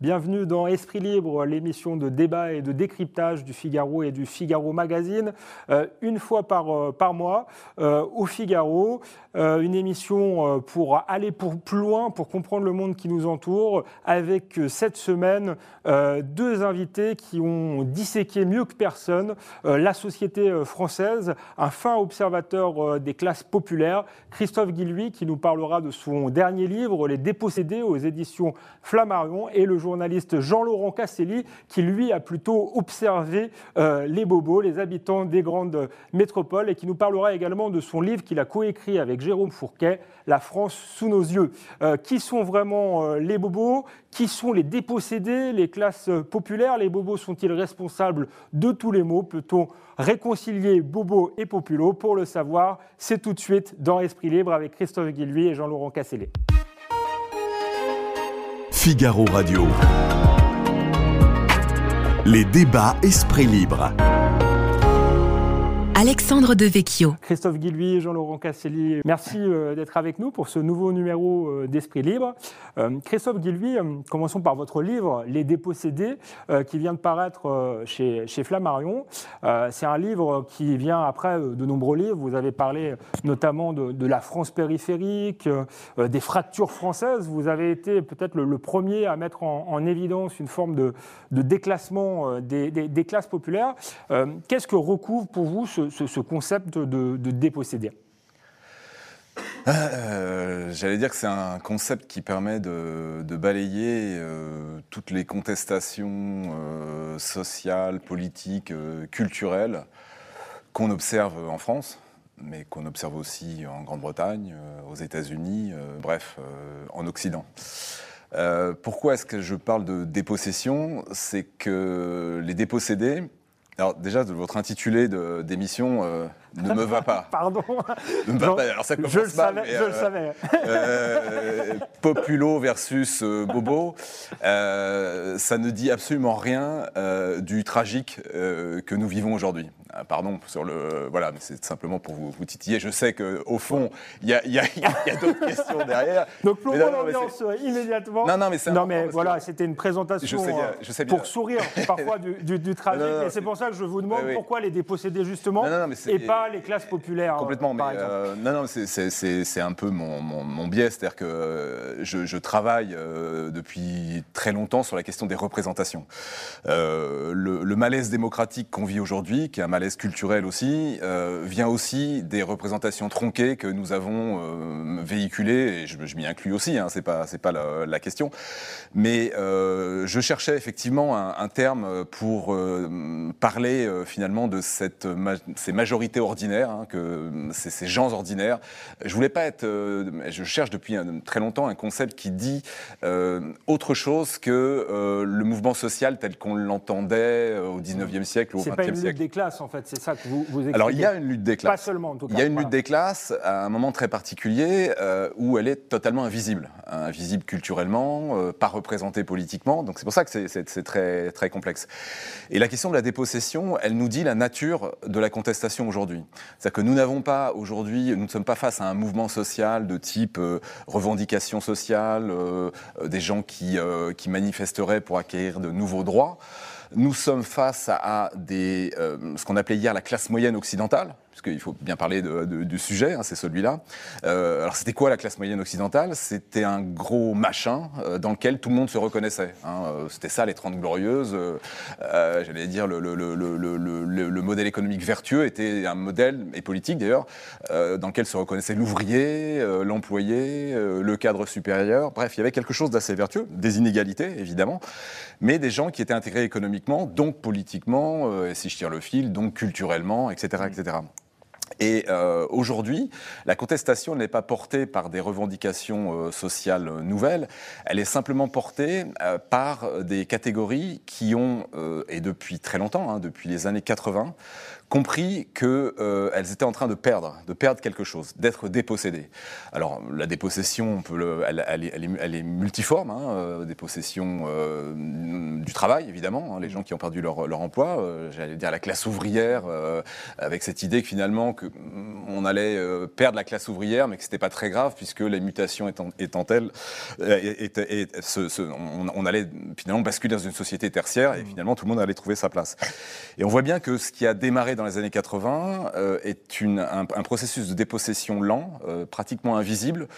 Bienvenue dans Esprit Libre, l'émission de débat et de décryptage du Figaro et du Figaro Magazine, euh, une fois par, euh, mois euh, au Figaro, une émission pour aller pour, plus loin, pour comprendre le monde qui nous entoure, avec cette semaine deux invités qui ont disséqué mieux que personne la société française, un fin observateur des classes populaires, Christophe Guilluy, qui nous parlera de son dernier livre, Les dépossédés aux éditions Flammarion, et le journaliste Jean-Laurent Casselli, qui lui a plutôt observé euh, les bobos, les habitants des grandes métropoles, et qui nous parlera également de son livre qu'il a coécrit avec Jérôme Fourquet, La France sous nos yeux. Euh, qui sont vraiment euh, les bobos? Qui sont les dépossédés, les classes populaires? Les bobos sont-ils responsables de tous les maux? Peut-on réconcilier bobos et populo Pour le savoir, c'est tout de suite dans Esprit Libre avec Christophe Guilluy et Jean-Laurent Casselli. Figaro Radio. Les débats Esprit Libre. Alexandre Devecchio. Christophe Guilluy, Jean-Laurent Casselli, merci euh, d'être avec nous pour ce nouveau numéro euh, d'Esprit Libre. Euh, Christophe Guilluy, commençons par votre livre Les dépossédés, qui vient de paraître chez, Flammarion. C'est un livre qui vient après de nombreux livres. Vous avez parlé notamment de, la France périphérique, des fractures françaises. Vous avez été peut-être le, premier à mettre en, évidence une forme de, déclassement des classes populaires. Qu'est-ce que recouvre pour vous ce, ce, concept de, déposséder euh, J'allais dire que c'est un concept qui permet de, balayer euh, toutes les contestations euh, sociales, politiques, culturelles qu'on observe en France, mais qu'on observe aussi en Grande-Bretagne, aux États-Unis, bref, en Occident. pourquoi est-ce que je parle de dépossession? C'est que les dépossédés, alors déjà, votre intitulé d'émission euh, ne me va pas. Pardon. Ne me va pas. Alors ça commence je le savais. je le euh, savais. Euh, populo versus Bobo, ça ne dit absolument rien du tragique que nous vivons aujourd'hui. Ah, pardon sur le voilà, mais c'est simplement pour vous, vous, titiller. Je sais qu'au fond, il y a, y a, y a d'autres questions derrière. Donc plombons l'ambiance immédiatement. Non, non, mais c'est non, mais voilà, c'était une présentation je sais pour sourire parfois du, du, tragique. et c'est pour ça que je vous demande pourquoi les dépossédés justement et pas les classes populaires. Complètement. mais, euh, non, non, c'est un peu mon, mon, biais, c'est-à-dire que je, je travaille euh, depuis très longtemps sur la question des représentations. Euh, le, le malaise démocratique qu'on vit aujourd'hui, qui est un malaise culturel aussi, euh, vient aussi des représentations tronquées que nous avons euh, véhiculées, et je, m'y inclus aussi, hein, c'est pas, la, question. Mais euh, je cherchais effectivement un, terme pour parler finalement de cette, ces majorités ordinaires, hein, que ces, ces, gens ordinaires. Je voulais pas être, je cherche depuis très longtemps un concept qui dit autre chose que le mouvement social tel qu'on l'entendait au 19e siècle ou au 20e siècle. des classes, en fait, c'est ça que vous, vous expliquez. Alors il y a une lutte des classes. Pas seulement, en tout cas. Il y a une lutte des classes à un moment très particulier euh, où elle est totalement invisible. Invisible culturellement, euh, pas représentée politiquement. Donc c'est pour ça que c'est très, très complexe. Et la question de la dépossession, elle nous dit la nature de la contestation aujourd'hui. C'est-à-dire que nous n'avons pas aujourd'hui, nous ne sommes pas face à un mouvement social de type euh, revendication sociale, des gens qui, manifesteraient pour acquérir de nouveaux droits. Nous sommes face à euh, ce qu'on appelait hier la classe moyenne occidentale, puisqu'il faut bien parler du sujet, hein, c'est celui-là. Euh, alors c'était quoi la classe moyenne occidentale? C'était un gros machin euh, dans lequel tout le monde se reconnaissait. Hein. Euh, c'était ça les Trente Glorieuses. J'allais dire le, le, modèle économique vertueux était un modèle, et politique d'ailleurs, dans lequel se reconnaissait l'ouvrier, l'employé, le cadre supérieur. Bref, il y avait quelque chose d'assez vertueux, des inégalités évidemment, mais des gens qui étaient intégrés économiquement, donc politiquement, et si je tire le fil, donc culturellement, etc. etc. Et euh, aujourd'hui, la contestation n'est pas portée par des revendications euh, sociales nouvelles, elle est simplement portée euh, par des catégories qui ont, et depuis très longtemps, hein, depuis les années 80, compris qu'elles euh, étaient en train de perdre, de perdre quelque chose, d'être dépossédées. Alors la dépossession, on peut le, elle, elle, est, elle, est, multiforme, hein, euh, dépossession euh, du travail évidemment, hein, les gens qui ont perdu leur, leur emploi, j'allais dire la classe ouvrière, avec cette idée que finalement que, on allait euh, perdre la classe ouvrière, mais que c'était pas très grave puisque les mutations étant, étant telles, on, allait finalement basculer dans une société tertiaire et finalement tout le monde allait trouver sa place. Et on voit bien que ce qui a démarré dans les années 80 est une, un, processus de dépossession lent, pratiquement invisible,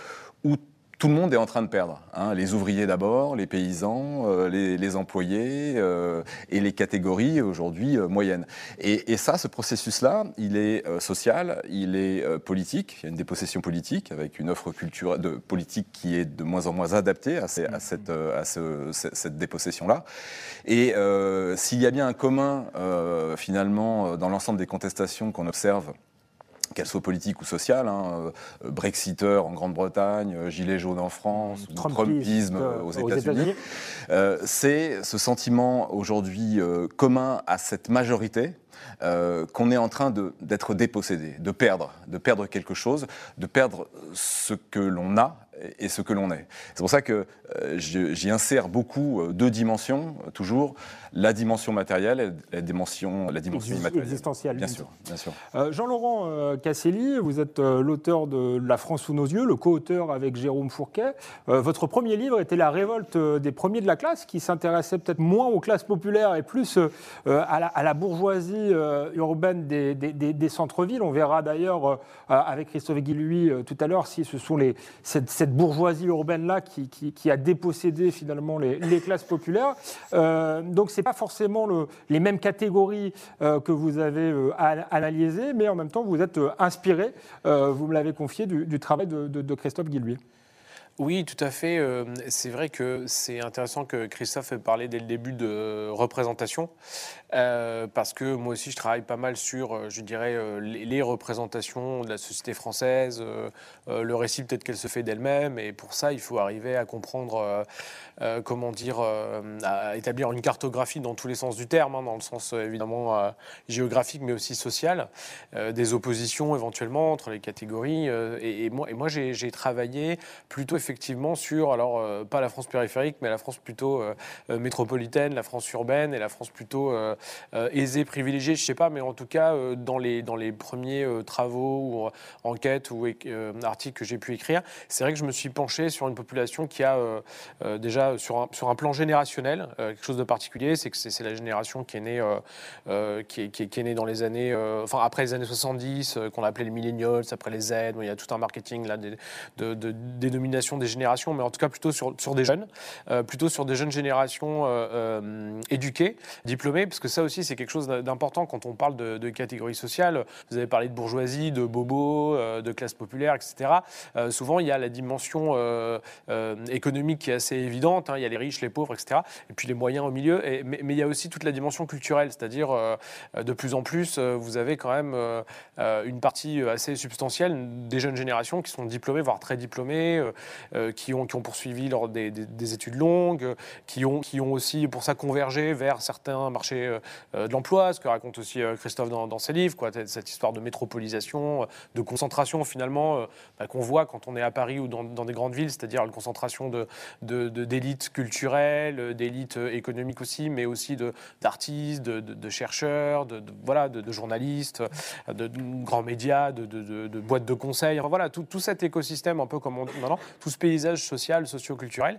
où tout le monde est en train de perdre. Hein. Les ouvriers d'abord, les paysans, euh, les, employés euh, et les catégories aujourd'hui euh, moyennes. Et, ça, ce processus-là, il est social, il est politique. Il y a une dépossession politique avec une offre culturelle, de, politique qui est de moins en moins adaptée à, à cette, à cette dépossession-là. Et s'il y a bien un commun, finalement, dans l'ensemble des contestations qu'on observe, qu'elles soient politiques ou sociales, hein, euh, Brexiteur en Grande-Bretagne, euh, Gilets jaunes en France, Trumpisme euh, aux États-Unis, c'est ce sentiment aujourd'hui commun à cette majorité qu'on est en train d'être dépossédé, de perdre, de perdre quelque chose, de perdre ce que l'on a et ce que l'on est. C'est pour ça que j'y insère beaucoup deux dimensions, toujours la dimension matérielle et la dimension, la dimension immatérielle. Existentielle. Bien sûr. Bien sûr. Euh, Jean-Laurent euh, Casselli, vous êtes euh, l'auteur de La France sous nos yeux, le co-auteur avec Jérôme Fourquet. votre premier livre était La révolte des premiers de la classe, qui s'intéressait peut-être moins aux classes populaires et plus à la, bourgeoisie urbaine des, des, centres-villes. On verra d'ailleurs avec Christophe Guilluy tout à l'heure si ce sont les, cette, bourgeoisie urbaine-là qui, qui, a dépossédé finalement les, classes populaires. donc c'est pas forcément les mêmes catégories euh, que vous avez euh, analysées, mais en même temps, vous êtes euh, inspiré, vous me l'avez confié, du, travail de, Christophe Guilluy. Oui, tout à fait. C'est vrai que c'est intéressant que Christophe ait parlé dès le début de représentation. Euh, parce que moi aussi je travaille pas mal sur, euh, je dirais, euh, les, représentations de la société française, le récit peut-être qu'elle se fait d'elle-même, et pour ça il faut arriver à comprendre, comment dire, à établir une cartographie dans tous les sens du terme, hein, dans le sens évidemment géographique mais aussi social, des oppositions éventuellement entre les catégories. Et moi j'ai travaillé plutôt effectivement sur, alors pas la France périphérique, mais la France plutôt métropolitaine, la France urbaine et la France plutôt euh, aisé, privilégié, je ne sais pas, mais en tout cas, euh, dans, les, dans les premiers euh, travaux ou enquêtes ou articles que j'ai pu écrire, c'est vrai que je me suis penché sur une population qui a déjà, sur un, sur un plan générationnel, quelque chose de particulier, c'est que c'est la génération qui est née, qui, est, qui, est, née dans les années, enfin après les années 70, qu'on appelait les millennials, après les Z, il y a tout un marketing là, de, de, dénomination des générations, mais en tout cas plutôt sur, sur des jeunes, plutôt sur des jeunes générations éduquées, diplômées, parce que ça aussi, c'est quelque chose d'important quand on parle de, de, catégorie sociale. Vous avez parlé de bourgeoisie, de bobo, euh, de classe populaire, etc. Euh, souvent, il y a la dimension euh, économique qui est assez évidente. Hein. Il y a les riches, les pauvres, etc. Et puis les moyens au milieu. Mais, il y a aussi toute la dimension culturelle, c'est-à-dire de plus en plus, vous avez quand même une partie assez substantielle des jeunes générations qui sont diplômées, voire très diplômées, qui, ont, qui ont poursuivi lors des, des, études longues, qui ont, qui ont aussi pour ça convergé vers certains marchés euh, de l'emploi, ce que raconte aussi euh, Christophe dans, ses livres, quoi, cette histoire de métropolisation, euh, de concentration finalement bah, qu'on voit quand on est à Paris ou dans, des grandes villes, c'est-à-dire une concentration de, d'élites culturelles, d'élites économiques aussi, mais aussi d'artistes, de, chercheurs, de, voilà, de, journalistes, de, grands médias, de, boîtes de conseils. voilà, tout, cet écosystème, un peu comme on dit maintenant, tout ce paysage social, socio-culturel,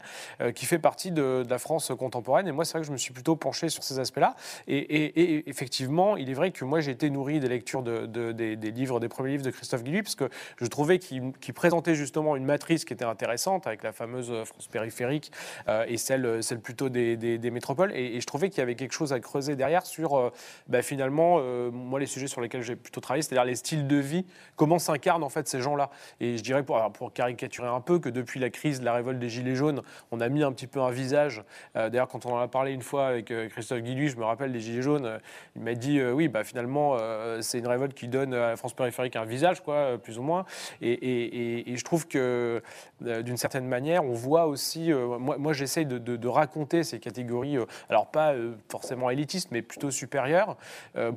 qui fait partie de, la France contemporaine. Et moi, c'est vrai que je me suis plutôt penché sur ces aspects-là. Et, effectivement, il est vrai que moi, j'ai été nourri des lectures de, des, livres, des premiers livres de Christophe Guilluy, parce que je trouvais qu'il présentait justement une matrice qui était intéressante, avec la fameuse France périphérique euh, et celle, celle plutôt des, métropoles. Et, je trouvais qu'il y avait quelque chose à creuser derrière sur, euh, bah, finalement, euh, moi, les sujets sur lesquels j'ai plutôt travaillé, c'est-à-dire les styles de vie, comment s'incarnent en fait ces gens-là. Et je dirais, pour, pour, caricaturer un peu, que depuis la crise de la révolte des Gilets jaunes, on a mis un petit peu un visage. D'ailleurs, quand on en a parlé une fois avec Christophe Guilluy, je me rappelle des Gilets jaunes, euh, il m'a dit euh, oui, bah, finalement, euh, c'est une révolte qui donne à France périphérique un visage, quoi, plus ou moins. Et, je trouve que d'une certaine manière, on voit aussi, moi, moi j'essaye de, raconter ces catégories, alors pas forcément élitistes, mais plutôt supérieures,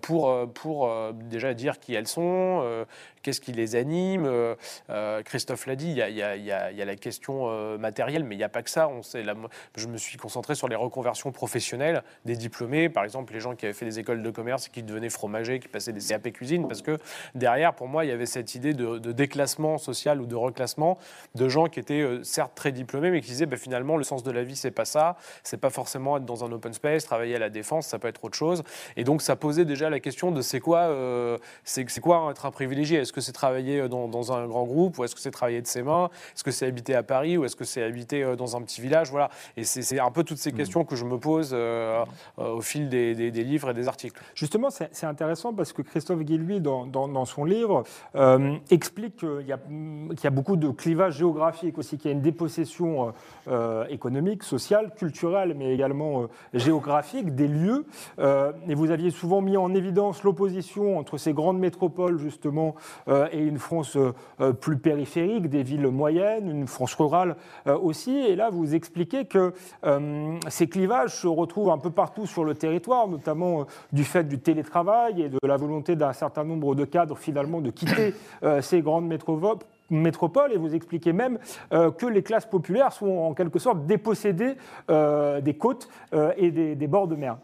pour, pour déjà dire qui elles sont, qu'est-ce qui les anime. Christophe l'a dit, il y, a, la question euh, matérielle, mais il n'y a pas que ça. On sait, je me suis concentré sur les reconversions professionnelles des diplômés, par exemple les gens qui avaient fait des écoles de commerce et qui devenaient fromagers, qui passaient des CAP cuisine, parce que derrière, pour moi, il y avait cette idée de, déclassement social ou de reclassement de gens qui étaient euh, certes très diplômés, mais qui disaient bah, finalement le sens de la vie, c'est pas ça, c'est pas forcément être dans un open space, travailler à la défense, ça peut être autre chose. Et donc ça posait déjà la question de c'est quoi, euh, c'est quoi être un privilégié? Que c'est travailler dans, dans, un grand groupe ou est-ce que c'est travailler de ses mains? Est-ce que c'est habiter à Paris ou est-ce que c'est habiter euh, dans un petit village? Voilà. Et c'est un peu toutes ces mmh. questions que je me pose euh, au fil des, des, livres et des articles. Justement, c'est intéressant parce que Christophe Guilluy, dans, dans, son livre, explique qu'il y, y, a beaucoup de clivages géographiques aussi, qu'il y a une dépossession économique, sociale, culturelle, mais également géographique des lieux. et vous aviez souvent mis en évidence l'opposition entre ces grandes métropoles, justement, euh, et une France euh, euh, plus périphérique, des villes moyennes, une France rurale aussi. Et là, vous expliquez que ces clivages se retrouvent un peu partout sur le territoire, notamment du fait du télétravail et de la volonté d'un certain nombre de cadres, finalement, de quitter ces grandes métropoles et vous expliquez même que les classes populaires sont en quelque sorte dépossédées des côtes et des, bords de mer.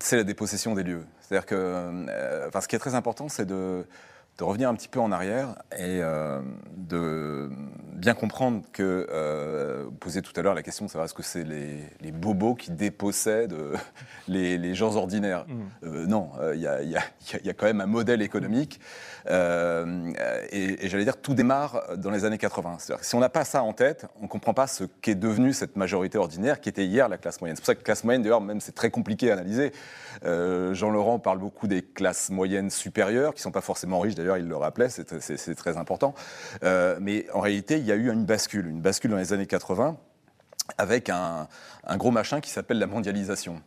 c'est la dépossession des lieux. C'est-à-dire que, euh, ce qui est très important, c'est de, de, revenir un petit peu en arrière et euh, de bien comprendre que, euh, vous posez tout à l'heure la question de savoir est-ce que c'est les, les, bobos qui dépossèdent les, les gens ordinaires. Mmh. non, il y, y, y, a quand même un modèle économique. et, et j'allais dire, tout démarre dans les années 80. Que si on n'a pas ça en tête, on ne comprend pas ce qu'est devenu cette majorité ordinaire qui était hier la classe moyenne. C'est pour ça que la classe moyenne, d'ailleurs, même c'est très compliqué à analyser. Jean Laurent parle beaucoup des classes moyennes supérieures, qui ne sont pas forcément riches, d'ailleurs, il le rappelait, c'est très important. Euh, mais en réalité, il y a eu une bascule, une bascule dans les années 80 avec un, gros machin qui s'appelle la mondialisation.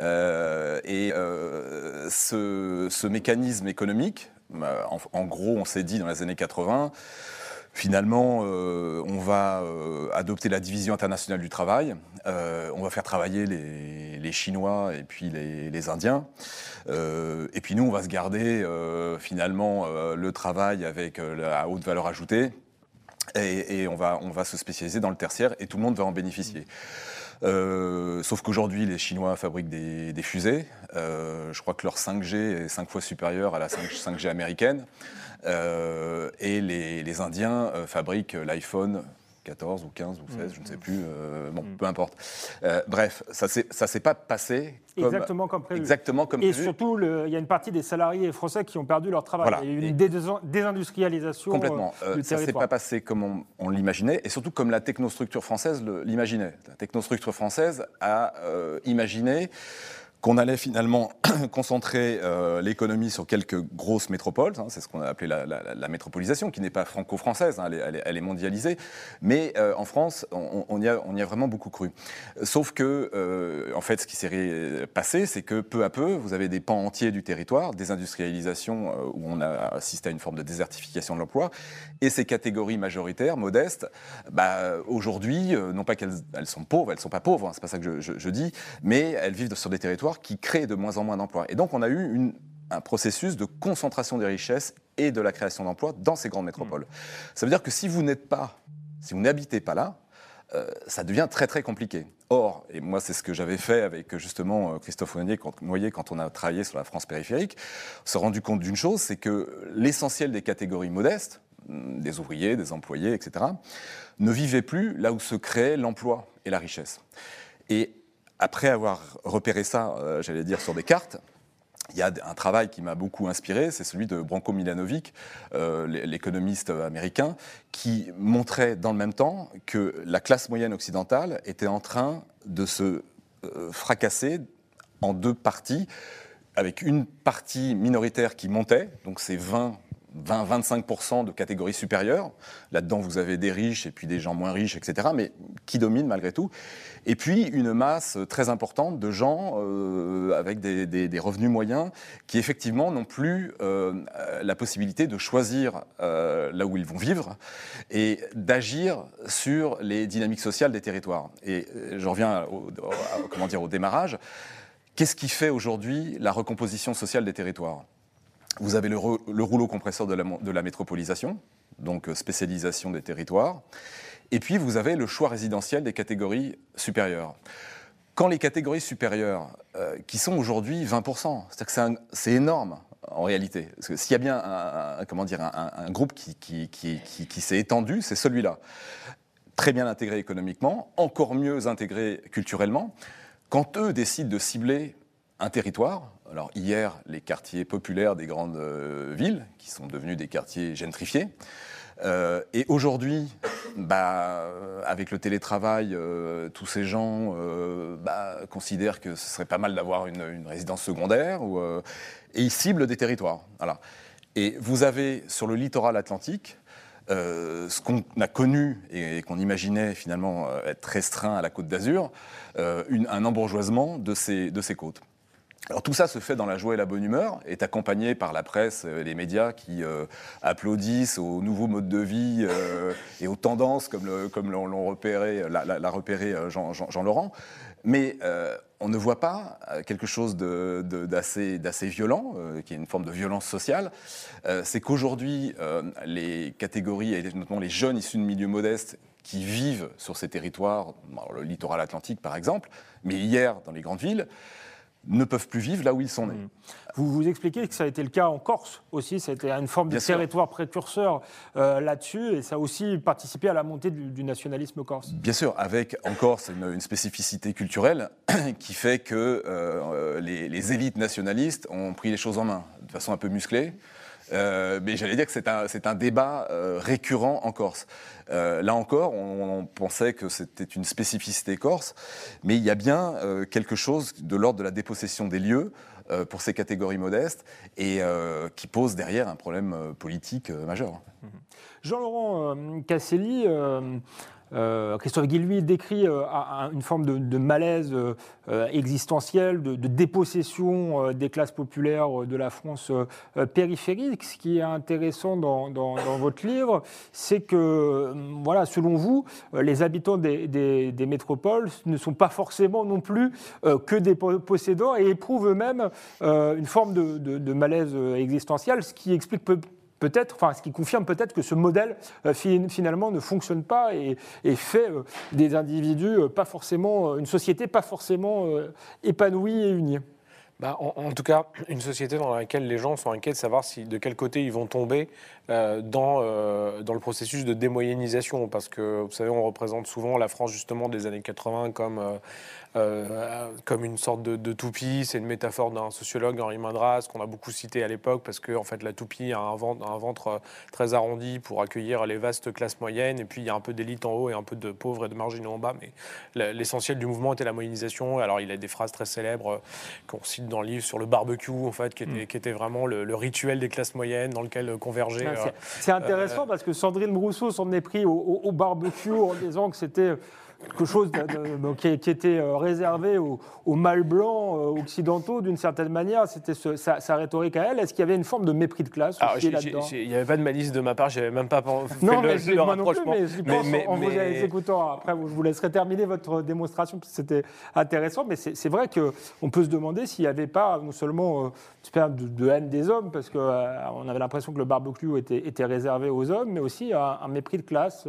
Euh, et euh, ce, mécanisme économique, en, en gros, on s'est dit dans les années 80, Finalement, euh, on va euh, adopter la division internationale du travail. Euh, on va faire travailler les, Chinois et puis les, Indiens. et puis nous, on va se garder finalement le travail avec la haute valeur ajoutée. Et, on, va, on va se spécialiser dans le tertiaire et tout le monde va en bénéficier. sauf qu'aujourd'hui, les Chinois fabriquent des, fusées. je crois que leur 5G est 5 fois supérieur à la 5, g américaine. Euh, et les, Indiens euh, fabriquent l'iPhone 14 ou 15 ou 16, je ne sais plus, euh, bon, mm. peu importe. bref, ça ne s'est pas passé exactement comme prévu. Exactement comme et surtout, il y a une partie des salariés français qui ont perdu leur travail. Il y a eu une désindustrialisation Complètement. du ça ne s'est pas passé comme on, on l'imaginait, et surtout comme la technostructure française l'imaginait. La technostructure française a imaginé qu'on allait finalement concentrer euh, l'économie sur quelques grosses métropoles, hein, c'est ce qu'on a appelé la, métropolisation, qui n'est pas franco-française, hein, elle, est mondialisée, mais euh, en France, on, y a, vraiment beaucoup cru. Sauf que, euh, en fait, ce qui s'est passé, c'est que peu à peu, vous avez des pans entiers du territoire, des industrialisations où on a assisté à une forme de désertification de l'emploi, et ces catégories majoritaires, modestes, bah, aujourd'hui, non pas qu'elles elles sont pauvres, elles ne sont pas pauvres, hein, c'est pas ça que je dis, mais elles vivent sur des territoires qui crée de moins en moins d'emplois. Et donc on a eu un processus de concentration des richesses et de la création d'emplois dans ces grandes métropoles. Ça veut dire que si vous n'êtes pas, si vous n'habitez pas là, euh, ça devient très très compliqué. Or, et moi c'est ce que j'avais fait avec justement euh, Christophe Noyer quand, quand on a travaillé sur la France périphérique, on s'est rendu compte d'une chose, c'est que l'essentiel des catégories modestes, mm, des ouvriers, des employés, etc., ne vivaient plus là où se créait l'emploi et la richesse. Et après avoir repéré ça, euh, j'allais dire, sur des cartes, il y a un travail qui m'a beaucoup inspiré, c'est celui de Branko Milanovic, euh, l'économiste américain, qui montrait dans le même temps que la classe moyenne occidentale était en train de se euh, fracasser en deux parties, avec une partie minoritaire qui montait, donc c'est 20 20-25% de catégories supérieures. Là-dedans, vous avez des riches et puis des gens moins riches, etc., mais qui dominent malgré tout. Et puis, une masse très importante de gens euh, avec des, revenus moyens qui, effectivement, n'ont plus euh, la possibilité de choisir euh, là où ils vont vivre et d'agir sur les dynamiques sociales des territoires. Et je reviens comment dire, au démarrage. Qu'est-ce qui fait aujourd'hui la recomposition sociale des territoires? Vous avez le, rouleau compresseur de la, métropolisation, donc spécialisation des territoires. Et puis, vous avez le choix résidentiel des catégories supérieures. Quand les catégories supérieures, qui sont aujourd'hui 20%, c'est-à-dire que c'est énorme, en réalité. Parce que s'il y a bien un, groupe qui, s'est étendu, c'est celui-là. Très bien intégré économiquement, encore mieux intégré culturellement. Quand eux décident de cibler un territoire, alors hier, les quartiers populaires des grandes euh, villes, qui sont devenus des quartiers gentrifiés, euh, et aujourd'hui, bah, avec le télétravail, euh, tous ces gens bah, considèrent que ce serait pas mal d'avoir une, résidence secondaire. Et ils ciblent des territoires. Voilà. Et vous avez sur le littoral atlantique ce qu'on a connu et, qu'on imaginait finalement être restreint à la côte d'Azur, un embourgeoisement de ces côtes. Alors tout ça se fait dans la joie et la bonne humeur, est accompagné par la presse et les médias qui applaudissent aux nouveaux modes de vie et aux tendances comme, l'ont repéré, l'a, repéré Jean, Laurent. Mais on ne voit pas euh, quelque chose d'assez violent, euh, qui est une forme de violence sociale. Euh, c'est qu'aujourd'hui, les catégories, et notamment les jeunes issus de milieux modestes, qui vivent sur ces territoires, le littoral atlantique par exemple, mais hier dans les grandes villes, ne peuvent plus vivre là où ils sont nés. Mmh. Vous vous expliquez que ça a été le cas en Corse aussi, ça a été une forme de territoire précurseur euh, là-dessus, et ça a aussi participé à la montée du, nationalisme corse. Bien sûr, avec en Corse une, spécificité culturelle qui fait que euh, les, élites nationalistes ont pris les choses en main de façon un peu musclée. Euh, mais j'allais dire que c'est un, un, débat récurrent en Corse. là encore, on, pensait que c'était une spécificité corse, mais il y a bien quelque chose de l'ordre de la dépossession des lieux euh, pour ces catégories modestes et euh, qui pose derrière un problème euh, politique majeur. Jean-Laurent Casselli, euh, Christophe Guilluy décrit euh, une forme de, malaise euh, existentiel, de, dépossession des classes populaires de la France périphérique. Ce qui est intéressant dans, votre livre, c'est que, voilà, selon vous, les habitants des, métropoles ne sont pas forcément non plus que des possédants et éprouvent eux-mêmes une forme de, malaise existentiel, ce qui explique peut peut-être, enfin, ce qui confirme peut-être que ce modèle euh, finalement ne fonctionne pas et, fait euh, des individus euh, pas forcément, une société pas forcément épanouie et unie. Bah, en, tout cas, une société dans laquelle les gens sont inquiets de savoir de quel côté ils vont tomber dans, dans le processus de démoyennisation. Parce que, vous savez, on représente souvent la France justement des années 80 comme, euh, comme une sorte de, toupie. C'est une métaphore d'un sociologue, Henri Mindras, qu'on a beaucoup cité à l'époque, parce que en fait, la toupie a un ventre, un ventre très arrondi pour accueillir les vastes classes moyennes. Et puis, il y a un peu d'élite en haut et un peu de pauvres et de marginaux en bas. Mais l'essentiel du mouvement était la moyennisation. Alors, il a des phrases très célèbres qu'on cite dans le livre sur le barbecue, en fait, qui était, mm. qui était vraiment le, rituel des classes moyennes dans lequel convergeait. Ah, euh, c'est intéressant euh, parce que Sandrine Brousseau s'en est pris au, barbecue en disant que c'était quelque chose qui, était euh, réservé aux, mâles blancs euh, occidentaux d'une certaine manière. C'était sa, rhétorique à elle. Est-ce qu'il y avait une forme de mépris de classe Il n'y avait pas de malice de ma part, je n'avais même pas fait non, le, mais moi non plus, mais je pense en, vous écoutant. Après, je vous laisserai terminer votre démonstration, parce que c'était intéressant. Mais c'est vrai qu'on peut se demander s'il n'y avait pas non seulement euh, de, de, haine des hommes, parce qu'on avait l'impression que le barbecue était, était, réservé aux hommes, mais aussi un, mépris de classe.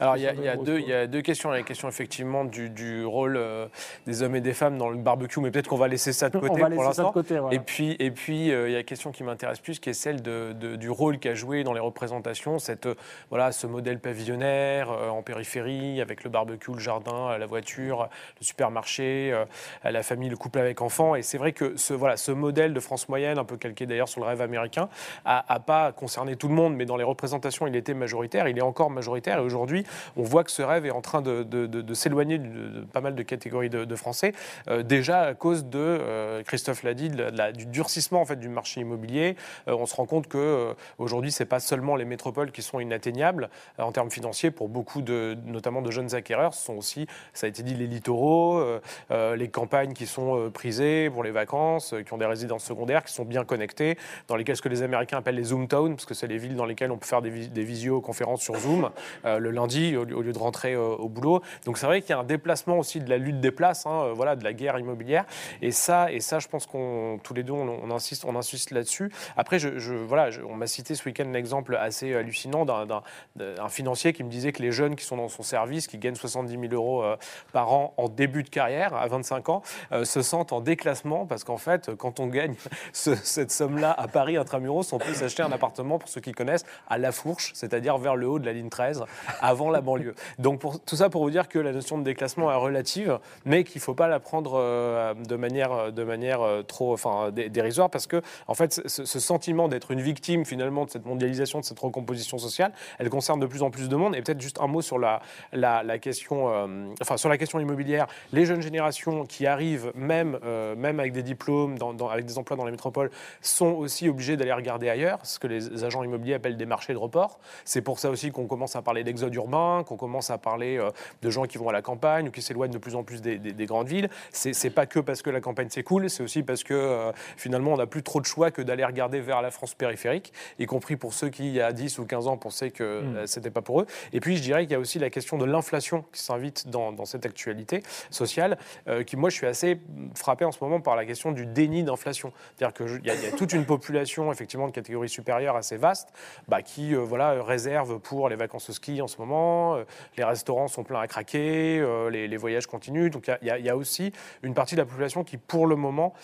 Alors, il y, a, deux, il y a deux questions question effectivement du, rôle euh, des hommes et des femmes dans le barbecue, mais peut-être qu'on va laisser ça de côté pour l'instant. Et puis, et puis euh, il y a une question qui m'intéresse plus, qui est celle de, du rôle qu'a joué dans les représentations cette, euh, voilà, ce modèle pavillonnaire en périphérie, avec le barbecue, le jardin, la voiture, le supermarché, la famille, le couple avec enfants. Et c'est vrai que ce, voilà, ce modèle de France moyenne, un peu calqué d'ailleurs sur le rêve américain, a, pas concerné tout le monde, mais dans les représentations, il était majoritaire, il est encore majoritaire. Et aujourd'hui, on voit que ce rêve est en train de de, s'éloigner de, pas mal de catégories de, Français, euh, déjà à cause de, euh, Christophe l'a dit, du durcissement en fait, du marché immobilier. Euh, on se rend compte que aujourd'hui, c'est pas seulement les métropoles qui sont inatteignables en termes financiers pour beaucoup de, notamment de jeunes acquéreurs, ce sont aussi, ça a été dit, les littoraux, les campagnes qui sont prisées pour les vacances, qui ont des résidences secondaires, qui sont bien connectées, dans lesquelles ce que les Américains appellent les Zoom Towns, parce que c'est les villes dans lesquelles on peut faire des, des visioconférences sur Zoom le lundi au, lieu de rentrer au boulot. Donc c'est vrai qu'il y a un déplacement aussi de la lutte des places, hein, voilà, de la guerre immobilière. Et ça, et ça, je pense qu'on tous les deux, on, insiste, on insiste là-dessus. Après, je, voilà, on m'a cité ce week-end l'exemple assez hallucinant d'un financier qui me disait que les jeunes qui sont dans son service, qui gagnent 70 000 euros par an en début de carrière, à 25 ans, se sentent en déclassement parce qu'en fait, quand on gagne cette somme-là à Paris intramuros, on peut s'acheter un appartement, pour ceux qui connaissent, à La Fourche, c'est-à-dire vers le haut de la ligne 13, avant la banlieue. Donc tout ça pour vous dire que la notion de déclassement est relative, mais qu'il ne faut pas la prendre euh, de manière, de manière euh, trop enfin, dérisoire parce que en fait, ce, sentiment d'être une victime finalement de cette mondialisation, de cette recomposition sociale, elle concerne de plus en plus de monde. Et peut-être juste un mot sur la, la, question, euh, enfin sur la question immobilière. Les jeunes générations qui arrivent même euh, même avec des diplômes, avec des emplois dans les métropoles, sont aussi obligés d'aller regarder ailleurs, ce que les agents immobiliers appellent des marchés de report. C'est pour ça aussi qu'on commence à parler d'exode urbain, qu'on commence à parler euh, de gens qui vont à la campagne ou qui s'éloignent de plus en plus des, grandes villes. C'est pas que parce que la campagne c'est cool, c'est aussi parce que euh, finalement on n'a plus trop de choix que d'aller regarder vers la France périphérique, y compris pour ceux qui, il y a 10 ou 15 ans, pensaient que mmh. c'était pas pour eux. Et puis je dirais qu'il y a aussi la question de l'inflation qui s'invite dans, dans, cette actualité sociale, qui moi je suis assez frappé en ce moment par la question du déni d'inflation. C'est-à-dire qu'il y, a toute une population, effectivement, de catégorie supérieure assez vaste, bah, qui euh, voilà, réserve pour les vacances au ski en ce moment. Euh, les restaurants sont pleins à craquer, euh, les, voyages continuent. Donc il y, a aussi une partie de la population qui, pour le moment,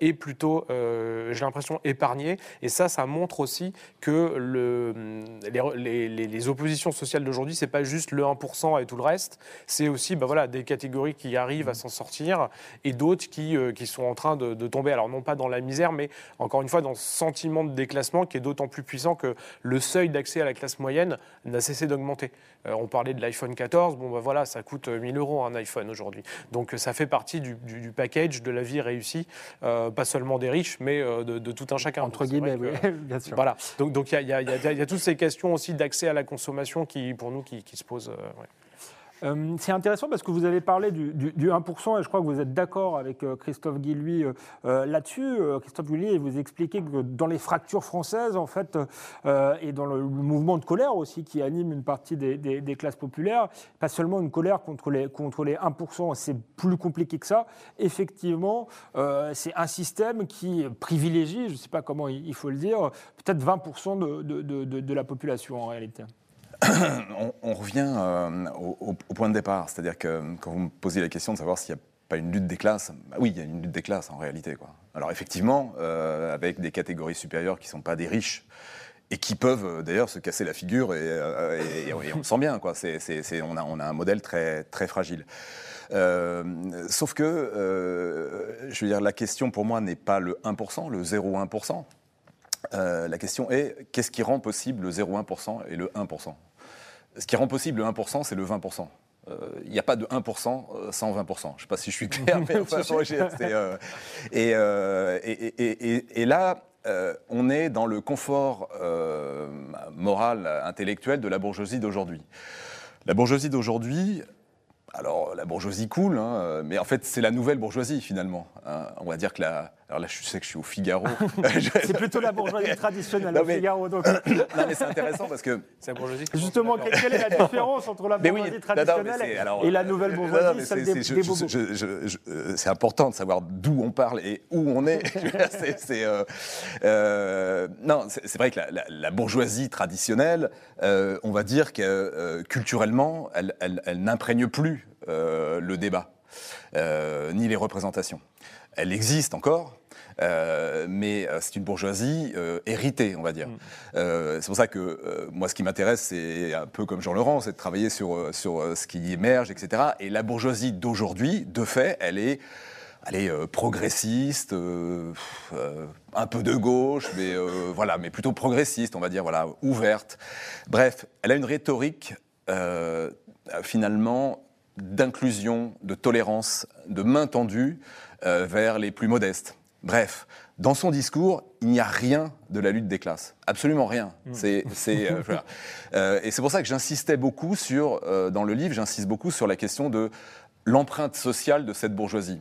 est plutôt, j'ai l'impression, épargnée. Et ça, ça montre aussi que le, les, oppositions sociales d'aujourd'hui, c'est pas juste le 1% et tout le reste, c'est aussi bah, voilà, des catégories qui arrivent à s'en sortir et d'autres qui euh, qui sont en train de, tomber, alors non pas dans la misère, mais encore une fois dans ce sentiment de déclassement qui est d'autant plus puissant que le seuil d'accès à la classe moyenne n'a cessé d'augmenter. Euh, on parlait de l'iPhone 14, bon ben voilà, ça coûte 1000 euros un iPhone aujourd'hui. Donc ça fait partie du, package de la vie réussie, euh, pas seulement des riches, mais de, tout un chacun. Entre guillemets, oui, bien sûr. Voilà, donc il y, a toutes ces questions aussi d'accès à la consommation qui, pour nous, qui, se posent. Euh, c'est intéressant parce que vous avez parlé du, 1% et je crois que vous êtes d'accord avec euh, Christophe Guilluy euh, là-dessus. Christophe Guilluy, vous expliquez que dans les fractures françaises, en fait, et dans le, mouvement de colère aussi qui anime une partie des, classes populaires, pas seulement une colère contre les, contre les 1%, c'est plus compliqué que ça. Effectivement, c'est un système qui privilégie, je ne sais pas comment il faut le dire, peut-être 20% de, de la population en réalité. on, revient euh, au, point de départ, c'est-à-dire que quand vous me posez la question de savoir s'il n'y a pas une lutte des classes, bah oui, il y a une lutte des classes en réalité. Alors effectivement, euh, avec des catégories supérieures qui ne sont pas des riches, et qui peuvent euh, d'ailleurs se casser la figure, et, on sent bien, quoi. on, a, un modèle très, très fragile. sauf que, je veux dire, la question pour moi n'est pas le 1%, le 0,1%. la question est qu'est-ce qui rend possible le 0,1% et le 1% ce qui rend possible le 1%, c'est le 20%. Il n'y a pas de 1% euh, sans 20%. Je ne sais pas si je suis clair, mais enfin, euh, euh, et, et, là, on est dans le confort moral, intellectuel de la bourgeoisie d'aujourd'hui. La bourgeoisie d'aujourd'hui, alors la bourgeoisie coule, hein, mais en fait c'est la nouvelle bourgeoisie finalement. Hein. On va dire que la, alors là, je sais que je suis au Figaro. c'est plutôt la bourgeoisie traditionnelle, au Figaro. Donc... non, mais c'est intéressant parce que. C'est la bourgeoisie. Justement, quelle est la différence entre la bourgeoisie traditionnelle et la nouvelle bourgeoisie, celle des, des C'est important de savoir d'où on parle et où on est. c'est, euh, euh, non, c'est vrai que la, bourgeoisie traditionnelle, euh, on va dire que culturellement, elle, elle n'imprègne plus le débat, ni les représentations elle existe encore, euh, mais euh, c'est une bourgeoisie euh, héritée, on va dire. Mm. c'est pour ça que moi, ce qui m'intéresse, c'est un peu comme Jean Laurent, c'est de travailler sur, sur ce qui émerge, etc. Et la bourgeoisie d'aujourd'hui, de fait, elle est, elle est progressiste, un peu de gauche, mais voilà, mais plutôt progressiste, on va dire, voilà, ouverte. Bref, elle a une rhétorique finalement d'inclusion, de tolérance, de main tendue euh, vers les plus modestes. Bref, dans son discours, il n'y a rien de la lutte des classes. Absolument rien. Hmm. C'est, euh, euh, et c'est pour ça que j'insistais beaucoup sur, dans le livre, j'insiste beaucoup sur la question de l'empreinte sociale de cette bourgeoisie.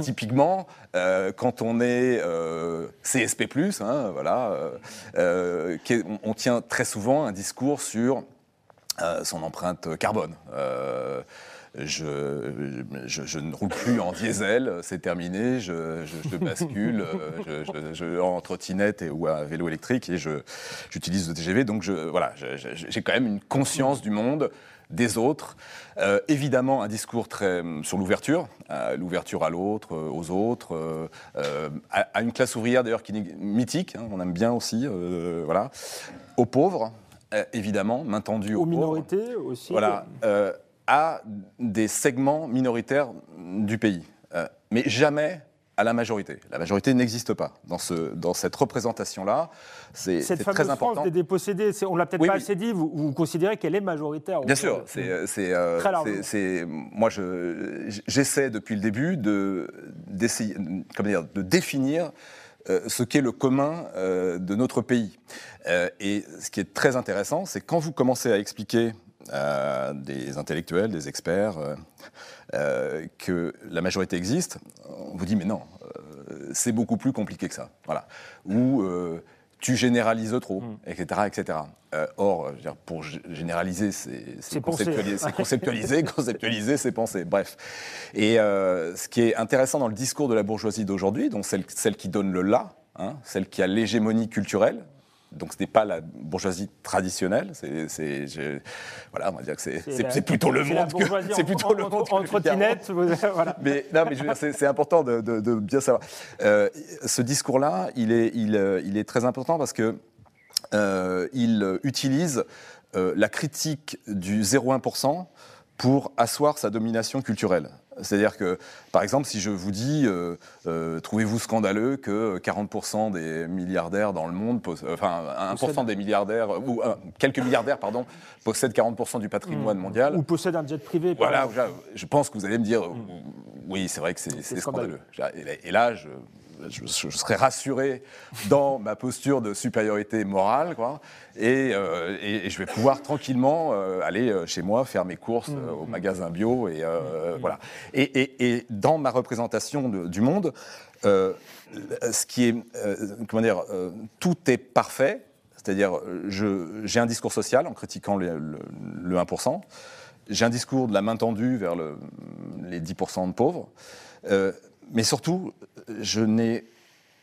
typiquement, quand on est CSP+, hein, voilà, on, tient très souvent un discours sur son empreinte carbone. Je, je, ne roule plus en diesel, c'est terminé, je, bascule je, en trottinette et, ou à vélo électrique et j'utilise le TGV. Donc voilà, j'ai quand même une conscience du monde, des autres. Euh, évidemment, un discours très sur l'ouverture, euh, l'ouverture à l'autre, euh, aux autres, à, une classe ouvrière d'ailleurs qui est mythique, hein, on aime bien aussi, voilà, aux pauvres, évidemment, main tendue aux, aux minorités aussi. Voilà, à des segments minoritaires du pays, mais jamais à la majorité. La majorité n'existe pas dans, ce, dans cette représentation-là. C'est très important. France des dépossédés, on l'a peut-être pas assez dit, vous, vous considérez qu'elle est majoritaire Bien sûr, c'est euh, moi j'essaie depuis le début de, dire, de définir euh, ce qu'est le commun euh, de notre pays. et ce qui est très intéressant, c'est quand vous commencez à expliquer des intellectuels, des experts, euh, que la majorité existe, on vous dit mais non, euh, c'est beaucoup plus compliqué que ça. Voilà. Ou euh, tu généralises trop, etc. Mm. etc. or, pour généraliser, c'est conceptualiser, conceptualiser, conceptualiser, c'est penser. Bref. Et ce qui est intéressant dans le discours de la bourgeoisie d'aujourd'hui, donc celle, celle, qui donne le là, hein, celle qui a l'hégémonie culturelle, donc ce n'est pas la bourgeoisie traditionnelle. C'est, voilà, on va dire que c'est, plutôt le monde que c'est plutôt le monde en, trottinette. voilà. Mais non, mais c'est, important de, bien savoir. Euh, ce discours-là, il est, il, euh, il, est très important parce que euh, il utilise la critique du 0,1% pour asseoir sa domination culturelle. C'est-à-dire que, par exemple, si je vous dis, euh, euh, trouvez-vous scandaleux que 40% des milliardaires dans le monde, enfin 1% des milliardaires, ou quelques milliardaires, pardon, possèdent 40% du patrimoine mmh. mondial. Ou possèdent un jet privé. voilà, je pense que vous allez me dire, mmh. oui, c'est vrai que c'est scandaleux. Et là, je, je, serais rassuré dans ma posture de supériorité morale, quoi, et, euh, et, je vais pouvoir tranquillement euh, aller euh, chez moi faire mes courses mmh. au magasin bio, et mmh. voilà. Et, dans ma représentation du monde, ce qui est, comment dire, tout est parfait, c'est-à-dire j'ai un discours social en critiquant le, le 1%, j'ai un discours de la main tendue vers le, les 10% de pauvres mais surtout, je n'ai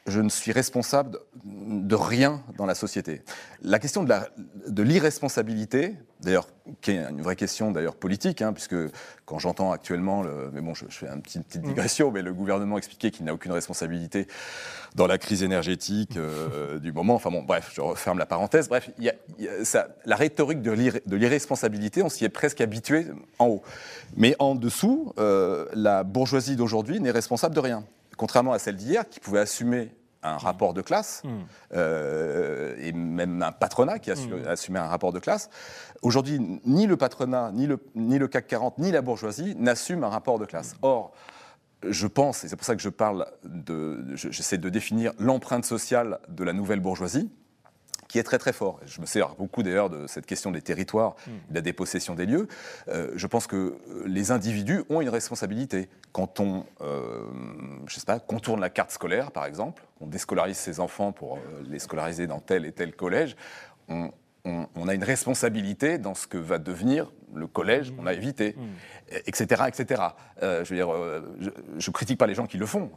je ne suis responsable de rien dans la société. La question de l'irresponsabilité, d'ailleurs, qui est une vraie question d'ailleurs politique, hein, puisque quand j'entends actuellement, le, mais bon, je, fais une petite, mm. digression, mais le gouvernement expliquait qu'il n'a aucune responsabilité dans la crise énergétique euh, du moment. Enfin bon, bref, je referme la parenthèse. Bref, y a, ça, la rhétorique de l'irresponsabilité, on s'y est presque habitué en haut. Mais en dessous, euh, la bourgeoisie d'aujourd'hui n'est responsable de rien contrairement à celle d'hier, qui pouvait assumer un rapport de classe, hmm. euh, et même un patronat qui hmm. assumait un rapport de classe. Aujourd'hui, ni le patronat, ni le, ni le CAC 40, ni la bourgeoisie n'assument un rapport de classe. Or, je pense, et c'est pour ça que je parle de, j'essaie de définir l'empreinte sociale de la nouvelle bourgeoisie, qui est très très fort. Je me sers beaucoup d'ailleurs de cette question des territoires, hmm. de la dépossession des lieux. Euh, je pense que euh, les individus ont une responsabilité. Quand on, euh, je sais pas, contourne la carte scolaire, par exemple, on déscolarise ses enfants pour les scolariser dans tel et tel collège, on, on, a une responsabilité dans ce que va devenir le collège qu'on a évité, etc. etc. je veux dire, je ne critique pas les gens qui le font.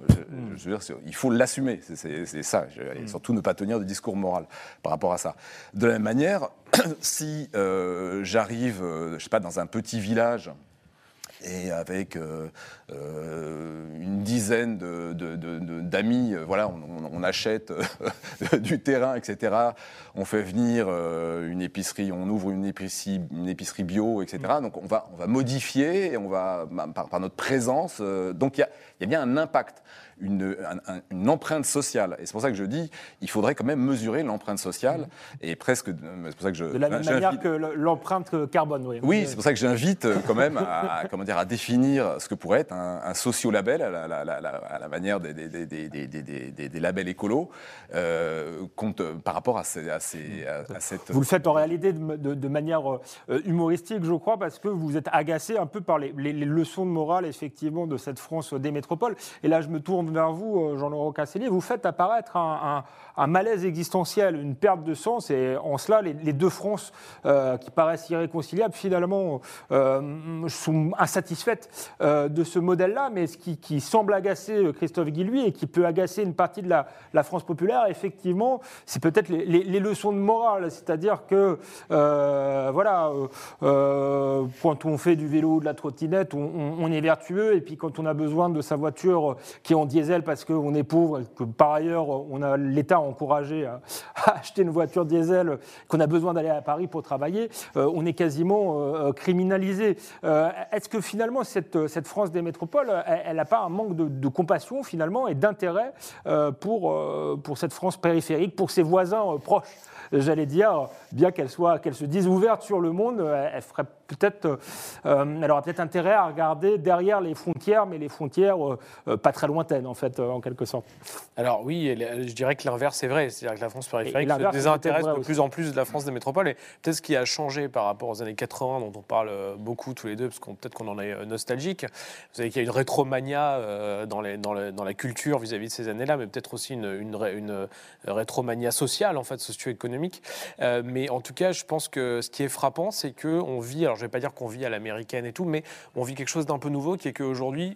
Je, veux dire, il faut l'assumer, c'est ça. et surtout ne pas tenir de discours moral par rapport à ça. De la même manière, si euh, j'arrive, je sais pas, dans un petit village et avec euh, euh, une dizaine d'amis, euh, voilà, on, achète du terrain, etc. On fait venir une épicerie, on ouvre une épicerie, une épicerie bio, etc. Mm. Donc on va, on va modifier, et on va, bah, par, notre présence, donc il y, y a, bien un impact une, une empreinte sociale. Et c'est pour ça que je dis, il faudrait quand même mesurer l'empreinte sociale. Et presque, c'est pour ça que je. De la même manière que l'empreinte carbone, oui. Oui, c'est pour ça que j'invite euh, quand même à, comment dire, à définir ce que pourrait être un, un socio-label à la, la- la- la- à la manière des, des- des- des- des- des- des- des labels écolos euh, compte, par rapport à, ces- à ces- à- à cette... Vous le faites en réalité de, de- de manière euh, humoristique, je crois, parce que vous êtes agacé un peu par les, les- les leçons de morale, effectivement, de cette France des métropoles. Et là, je me tourne vers vous, euh, Jean-Laurent Cassellier. Vous faites apparaître un, malaise existentiel, une perte de sens. Et en cela, les, deux France euh, qui paraissent irréconciliables, finalement, euh, sont insatisfaites de ce modèle-là. Mais ce qui, semble agacer Christophe Guilluy et qui peut agacer une partie de la, France populaire, effectivement, c'est peut-être les, leçons de morale. C'est-à-dire que, voilà, quand on fait du vélo ou de la trottinette, on, est vertueux. Et puis quand on a besoin de sa voiture qui est en diesel parce qu'on est pauvre, et que par ailleurs, on a l'État encouragé à, acheter une voiture diesel, qu'on a besoin d'aller à Paris pour travailler, euh, on est quasiment euh, criminalisé. Euh, Est-ce que finalement, cette, France des métropoles, elle n'a pas un manque de, compassion finalement et d'intérêt pour, pour cette France périphérique, pour ses voisins proches? J'allais dire, bien qu'elle soit, qu'elle se dise ouverte sur le monde, elle ferait peut-être, euh, elle aura peut-être intérêt à regarder derrière les frontières, mais les frontières euh, euh, pas très lointaines en fait, euh, en quelque sorte. Alors oui, je dirais que l'inverse est vrai, c'est-à-dire que la France périphérique se désintéresse de aussi. plus en plus de la France des métropoles. Et peut-être ce qui a changé par rapport aux années 80, dont on parle beaucoup tous les deux, parce qu'on peut-être qu'on en est nostalgique. Vous savez qu'il y a une rétromania dans, les- dans le- dans la culture vis-à-vis de ces années-là, mais peut-être aussi une, une, une, rétromania sociale, en fait, socio-économique. Euh, mais en tout cas, je pense que ce qui est frappant, c'est qu'on vit, alors je ne vais pas dire qu'on vit à l'américaine et tout, mais on vit quelque chose d'un peu nouveau, qui est qu'aujourd'hui,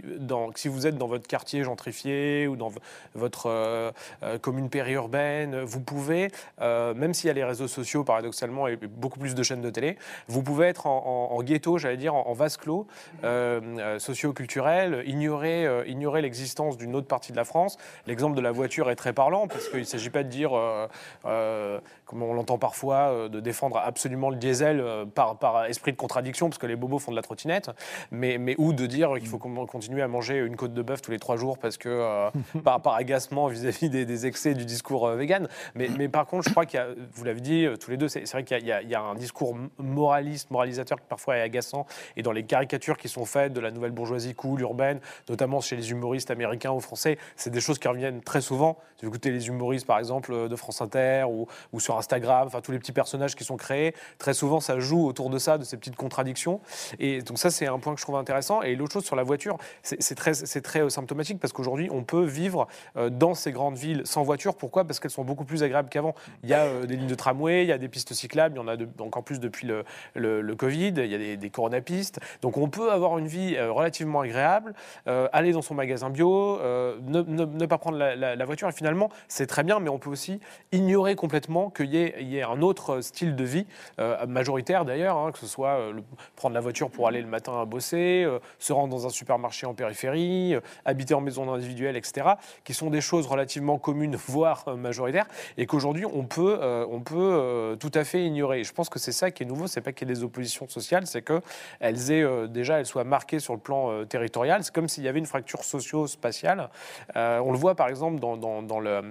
si vous êtes dans votre quartier gentrifié ou dans votre euh, euh, commune périurbaine, vous pouvez, même s'il y a les réseaux sociaux paradoxalement et beaucoup plus de chaînes de télé, vous pouvez être en, ghetto, j'allais dire, en, vase clos, socio-culturel, ignorer, ignorer l'existence d'une autre partie de la France. L'exemple de la voiture est très parlant parce qu'il ne s'agit pas de dire, comme on l'entend parfois, euh, de défendre absolument le diesel euh, par, par esprit de contradiction parce que les bobos font de la trottinette, mais, mais ou de dire qu'il faut continuer à manger une côte de bœuf tous les trois jours parce que euh, par, par agacement vis-à-vis des, des excès du discours euh, vegan. Mais, mais par contre, je crois qu'il y a, vous l'avez dit tous les deux, c'est vrai qu'il y a- y, y un discours moraliste, moralisateur qui parfois est agaçant et dans les caricatures qui sont faites de la nouvelle bourgeoisie cool, urbaine, notamment chez les humoristes américains ou français, c'est des choses qui reviennent très souvent. Si vous écoutez les humoristes, par exemple, de France Inter ou, ou sur Instagram, enfin tous les petits personnages qui sont créés, très souvent ça joue autour de ça, de ces petites contradictions. Et donc ça, c'est un point que je trouve intéressant. Et l'autre chose sur la voiture, c'est très, euh, symptomatique parce qu'aujourd'hui, on peut vivre euh, dans ces grandes villes sans voiture. Pourquoi? Parce qu'elles sont beaucoup plus agréables qu'avant. Il y a euh, des lignes de tramway, il y a des pistes cyclables, il y en a de- encore plus depuis le, Covid, il y a des, des coronapistes. Donc on peut avoir une vie relativement agréable, aller dans son magasin bio, ne, pas prendre la voiture. Et finalement, c'est très bien, mais on peut aussi ignorer complètement qu'il y, ait- il y ait un autre style de vie, euh, majoritaire d'ailleurs, hein, que ce soit euh, prendre la voiture pour aller le matin à bosser, euh, se rendre dans un supermarché en périphérie, euh, habiter en maison individuelle, etc., qui sont des choses relativement communes, voire euh, majoritaires, et qu'aujourd'hui on peut, euh, on peut euh, tout à fait ignorer. Je pense que c'est ça qui est nouveau, c'est pas qu'il y ait des oppositions sociales, c'est que elles aient euh, déjà, elles soient marquées sur le plan euh, territorial. C'est comme s'il y avait une fracture socio-spatiale. Euh, on le voit par exemple dans, le, euh,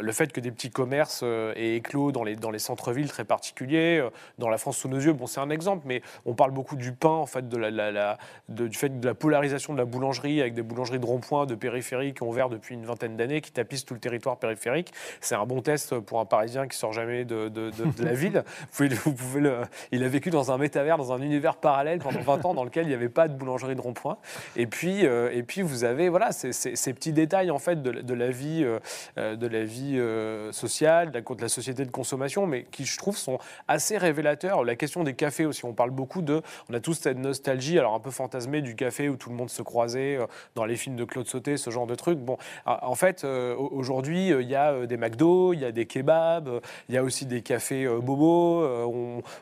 le fait que des petits commerces euh, aient éclos dans les, dans les centres-villes très particuliers, euh, dans la France sous nos yeux. Bon, c'est un exemple, mais on parle beaucoup du pain, en fait, de la, la- la- de- du fait de la polarisation de la boulangerie avec des boulangeries de rond-point, de périphérie qui ont ouvert depuis une vingtaine d'années, qui tapissent tout le territoire périphérique. C'est un bon test pour un Parisien qui sort jamais de, de- de- de la ville. Vous pouvez, vous pouvez le, il a vécu dans un métavers, dans un univers parallèle pendant 20 ans dans lequel il n'y avait pas de boulangerie de rond-point. Et puis, euh, et puis vous avez voilà, ces, ces- ces petits détails en fait de, de la vie, euh, de la vie euh, sociale, de la, de la société de consommation, mais qui je trouve sont assez révélateurs. La question des cafés aussi, on parle beaucoup de, on a tous cette nostalgie, alors un peu fantasmée du café où tout le monde se croisait euh, dans les films de Claude Sauté, ce genre de trucs. Bon, en fait, euh, aujourd'hui, euh, il y a des McDo, il y a des kebabs, il y a aussi des cafés bobos,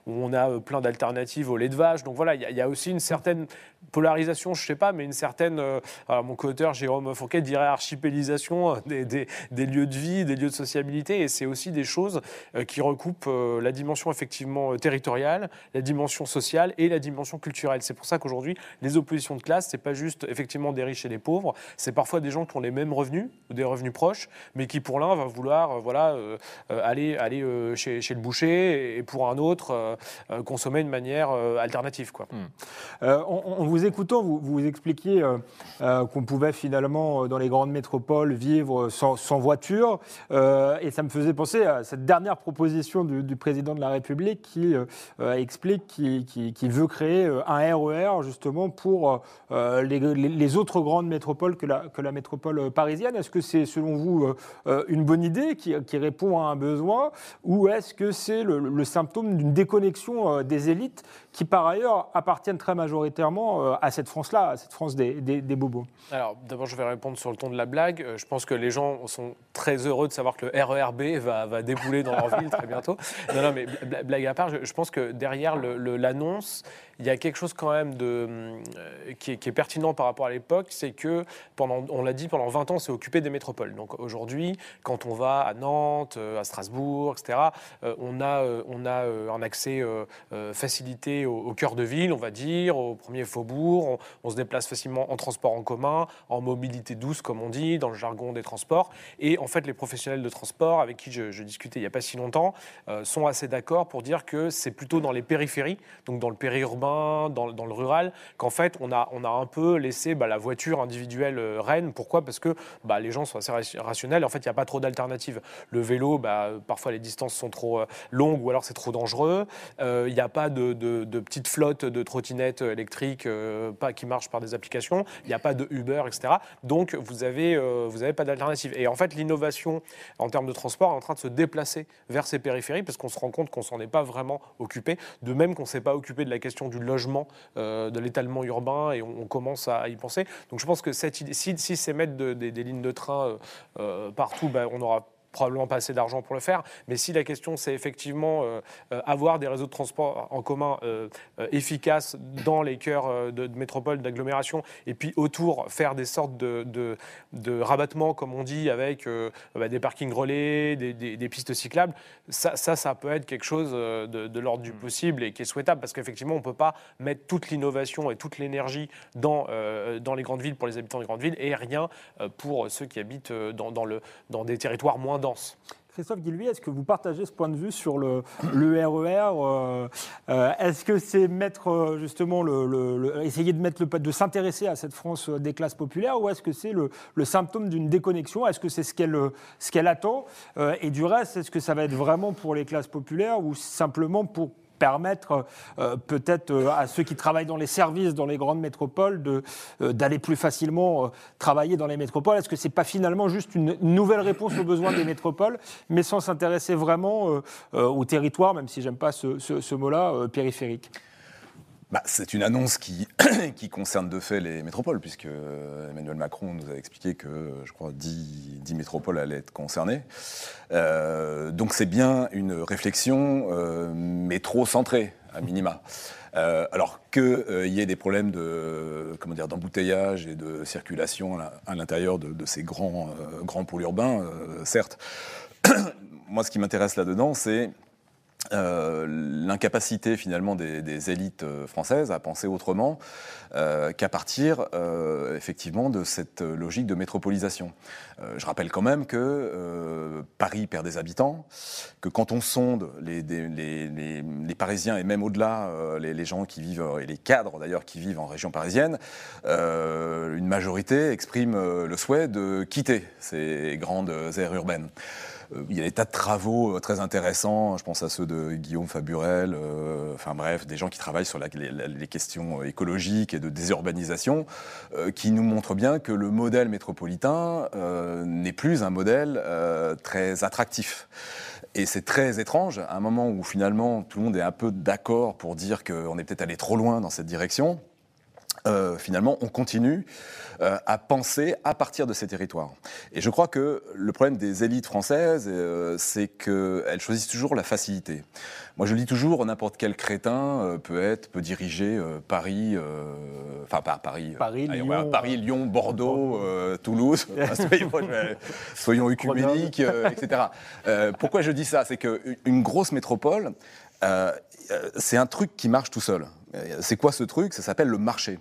on, a plein d'alternatives au lait de vache. Donc voilà, il y a aussi une certaine polarisation, je sais pas, mais une certaine. euh, mon co-auteur Jérôme Fourquet dirait archipélisation euh, des, lieux de vie, des lieux de sociabilité, et c'est aussi des choses qui recoupe la dimension effectivement territoriale, la dimension sociale et la dimension culturelle. C'est pour ça qu'aujourd'hui, les oppositions de classe, c'est pas juste effectivement des riches et des pauvres, c'est parfois des gens qui ont les mêmes revenus ou des revenus proches, mais qui pour l'un va vouloir voilà aller aller chez, le boucher et pour un autre consommer de manière alternative quoi. Hmm. en, vous écoutant, vous, vous expliquiez qu'on pouvait finalement dans les grandes métropoles vivre sans, voiture, et ça me faisait penser à cette dernière proposition du, président de la République qui explique qu'il veut créer un RER justement pour euh, les, autres grandes métropoles que la, métropole parisienne. Est-ce que c'est selon vous euh, une bonne idée qui, répond à un besoin? Ou est-ce que c'est le, symptôme d'une déconnexion euh, des élites qui par ailleurs appartiennent très majoritairement à cette France-là, à cette France des, bobos Alors d'abord je vais répondre sur le ton de la blague. Je pense que les gens sont très heureux de savoir que le RERB va, va débouler dans leur ville très bientôt. Non, non, mais blague à part, je, pense que derrière l'annonce, il y a quelque chose quand même de, euh, qui, est, pertinent par rapport à l'époque, c'est que, pendant, on l'a dit, pendant 20 ans, c'est occupé des métropoles. Donc aujourd'hui, quand on va à Nantes, euh, à Strasbourg, etc., euh, on a, on a un accès facilité au, cœur de ville, on va dire, au premier faubourg. On, se déplace facilement en transport en commun, en mobilité douce, comme on dit, dans le jargon des transports. Et en fait, les professionnels de transport avec qui je, discutais il n'y a pas si longtemps sont assez d'accord pour dire que c'est plutôt dans les périphéries, donc dans le périurbain, dans, le rural, qu'en fait, on a, on a un peu laissé bah, la voiture individuelle euh, reine. Pourquoi? Parce que bah, les gens sont assez rationnels. En fait, il n'y a pas trop d'alternatives. Le vélo, bah, parfois, les distances sont trop euh, longues ou alors c'est trop dangereux. Euh, il n'y a pas de, de, petites flottes de trottinettes électriques pas, qui marchent par des applications. Il n'y a pas de Uber, etc. Donc, vous n'avez vous avez pas d'alternative. Et en fait, l'innovation en termes de transport est en train de se déplacer vers ces périphéries parce qu'on se rend compte qu'on s'en est pas vraiment occupé. De même qu'on ne s'est pas occupé de la question du logement, euh, de l'étalement urbain, et on, commence à, y penser. Donc je pense que cette si, si c'est mettre des lignes de train euh, euh, partout, ben, on aura probablement pas assez d'argent pour le faire. Mais si la question, c'est effectivement euh, euh, avoir des réseaux de transport en commun euh, efficaces dans les cœurs de, métropoles, d'agglomération, et puis autour, faire des sortes de, de, rabattements, comme on dit, avec bah, des parkings relais, des, pistes cyclables, ça, ça, ça, peut être quelque chose de, l'ordre du mm. possible et qui est souhaitable, parce qu'effectivement, on ne peut pas mettre toute l'innovation et toute l'énergie dans, dans les grandes villes pour les habitants des grandes villes et rien pour ceux qui habitent dans, dans, le, dans des territoires moins Christophe Guillouis, est-ce que vous partagez ce point de vue sur le, le RER e euh, euh, Est-ce que c'est mettre euh, justement le, essayer de mettre de s'intéresser à cette France des classes populaires ou est-ce que c'est le, symptôme d'une déconnexion? Est-ce que c'est ce qu'elle ce qu'elle attend? Et du reste, est-ce que ça va être vraiment pour les classes populaires ou simplement pour permettre euh, peut-être euh, à ceux qui travaillent dans les services dans les grandes métropoles euh, d'aller plus facilement travailler dans les métropoles. Est-ce que ce n'est pas finalement juste une nouvelle réponse aux besoins des métropoles, mais sans s'intéresser vraiment au territoire, même si j'aime pas ce mot-là, périphérique? Bah, c'est une annonce qui, concerne de fait les métropoles, puisque Emmanuel Macron nous a expliqué que, je crois, 10, 10 métropoles allaient être concernées. Euh, donc c'est bien une réflexion euh, métro-centrée, à minima. Euh, alors qu'il euh, y ait des problèmes de, d'embouteillage et de circulation à l'intérieur de, ces grands pôles urbains, certes. Moi, ce qui m'intéresse là-dedans, c'est euh, l'incapacité finalement des, élites euh, françaises à penser autrement euh, qu'à partir effectivement de cette logique de métropolisation. je rappelle quand même que Paris perd des habitants, que quand on sonde les, les, Parisiens et même au-delà les, gens qui vivent et les cadres d'ailleurs qui vivent en région parisienne, une majorité exprime le souhait de quitter ces grandes aires urbaines. Euh, il y a des tas de travaux euh, très intéressants, je pense à ceux de Guillaume Faburel, euh, enfin bref, des gens qui travaillent sur les, questions écologiques et de désurbanisation, qui nous montrent bien que le modèle métropolitain n'est plus un modèle très attractif. Et c'est très étrange, à un moment où finalement tout le monde est un peu d'accord pour dire qu'on est peut-être allé trop loin dans cette direction. Euh, finalement, on continue euh, à penser à partir de ces territoires. Et je crois que le problème des élites françaises, euh, c'est qu'elles choisissent toujours la facilité. Moi, je le dis toujours, n'importe quel crétin peut être, peut diriger Paris, enfin pas Paris, Paris, allez, Lyon, voilà, Paris, Lyon, Bordeaux, Toulouse, soyons, soyons œcuméniques, etc. pourquoi je dis ça? C'est qu'une grosse métropole, c'est un truc qui marche tout seul. C'est quoi ce truc? Ça s'appelle le marché.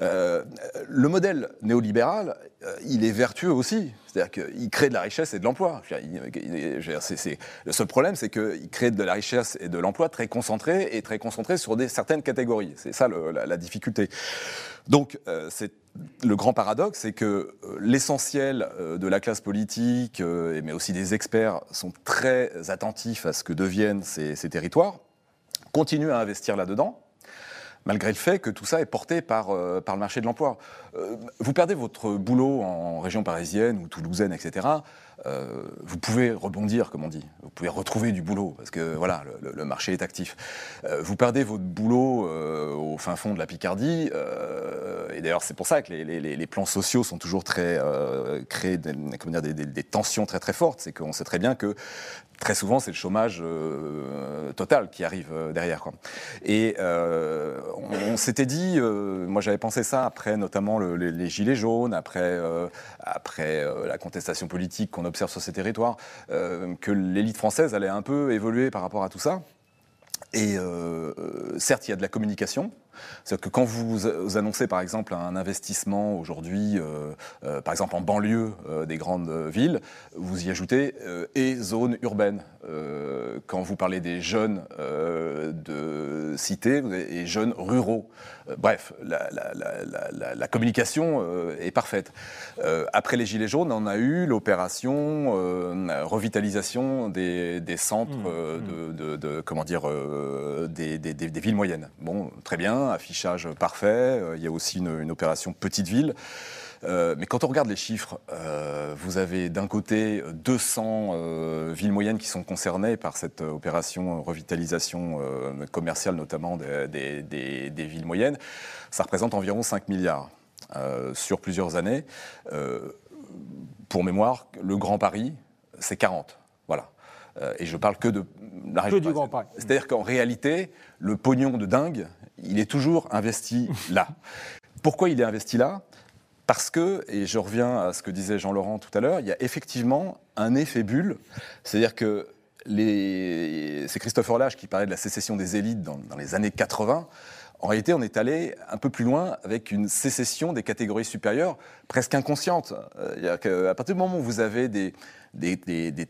Euh, le modèle néolibéral, euh, il est vertueux aussi. C'est-à-dire qu'il crée de la richesse et de l'emploi. Le seul problème, c'est qu'il crée de la richesse et de l'emploi très concentrés et très concentrés sur des, certaines catégories. C'est ça la, difficulté. Donc, euh, c'est le grand paradoxe, c'est que l'essentiel de la classe politique, mais aussi des experts, sont très attentifs à ce que deviennent ces territoires, continuent à investir là-dedans, malgré le fait que tout ça est porté par, euh, par le marché de l'emploi. Euh, vous perdez votre boulot en région parisienne ou toulousaine, etc. Euh, vous pouvez rebondir, comme on dit. Vous pouvez retrouver du boulot, parce que voilà, le, marché est actif. vous perdez votre boulot au fin fond de la Picardie, et d'ailleurs c'est pour ça que les, les, plans sociaux sont toujours très créés des, comment dire, des, tensions très très fortes. C'est qu'on sait très bien que très souvent, c'est le chômage euh, total qui arrive euh, derrière. Et euh, on, s'était dit, moi j'avais pensé ça après notamment les, gilets jaunes, après, après la contestation politique qu'on observe sur ces territoires, que l'élite française allait un peu évoluer par rapport à tout ça. Et certes, il y a de la communication, c'est-à-dire que quand vous, annoncez par exemple un investissement aujourd'hui, euh, euh, par exemple en banlieue euh, des grandes villes, vous y ajoutez et zone urbaine. quand vous parlez des jeunes de cité et jeunes ruraux. bref, la, communication est parfaite. après les Gilets jaunes, on a eu l'opération revitalisation des, centres mmh. de, comment dire, des, des villes moyennes. Bon, très bien affichage parfait. Euh, il y a aussi une, opération petite ville. Euh, mais quand on regarde les chiffres, euh, vous avez d'un côté 200 villes moyennes qui sont concernées par cette opération revitalisation commerciale, notamment des, des, villes moyennes. Ça représente environ 5 milliards sur plusieurs années. pour mémoire, le Grand Paris, c'est 40. Voilà. et je parle que de la région. Que du Grand Paris. C'est-à-dire qu'en réalité, le pognon de dingue, il est toujours investi là. Pourquoi il est investi là? Parce que, et je reviens à ce que disait Jean-Laurent tout à l'heure, il y a effectivement un effet bulle. C'est-à-dire que c'est Christopher Lage qui parlait de la sécession des élites dans, les années 80. En réalité, on est allé un peu plus loin avec une sécession des catégories supérieures, presque inconsciente. Euh, à partir du moment où vous avez des,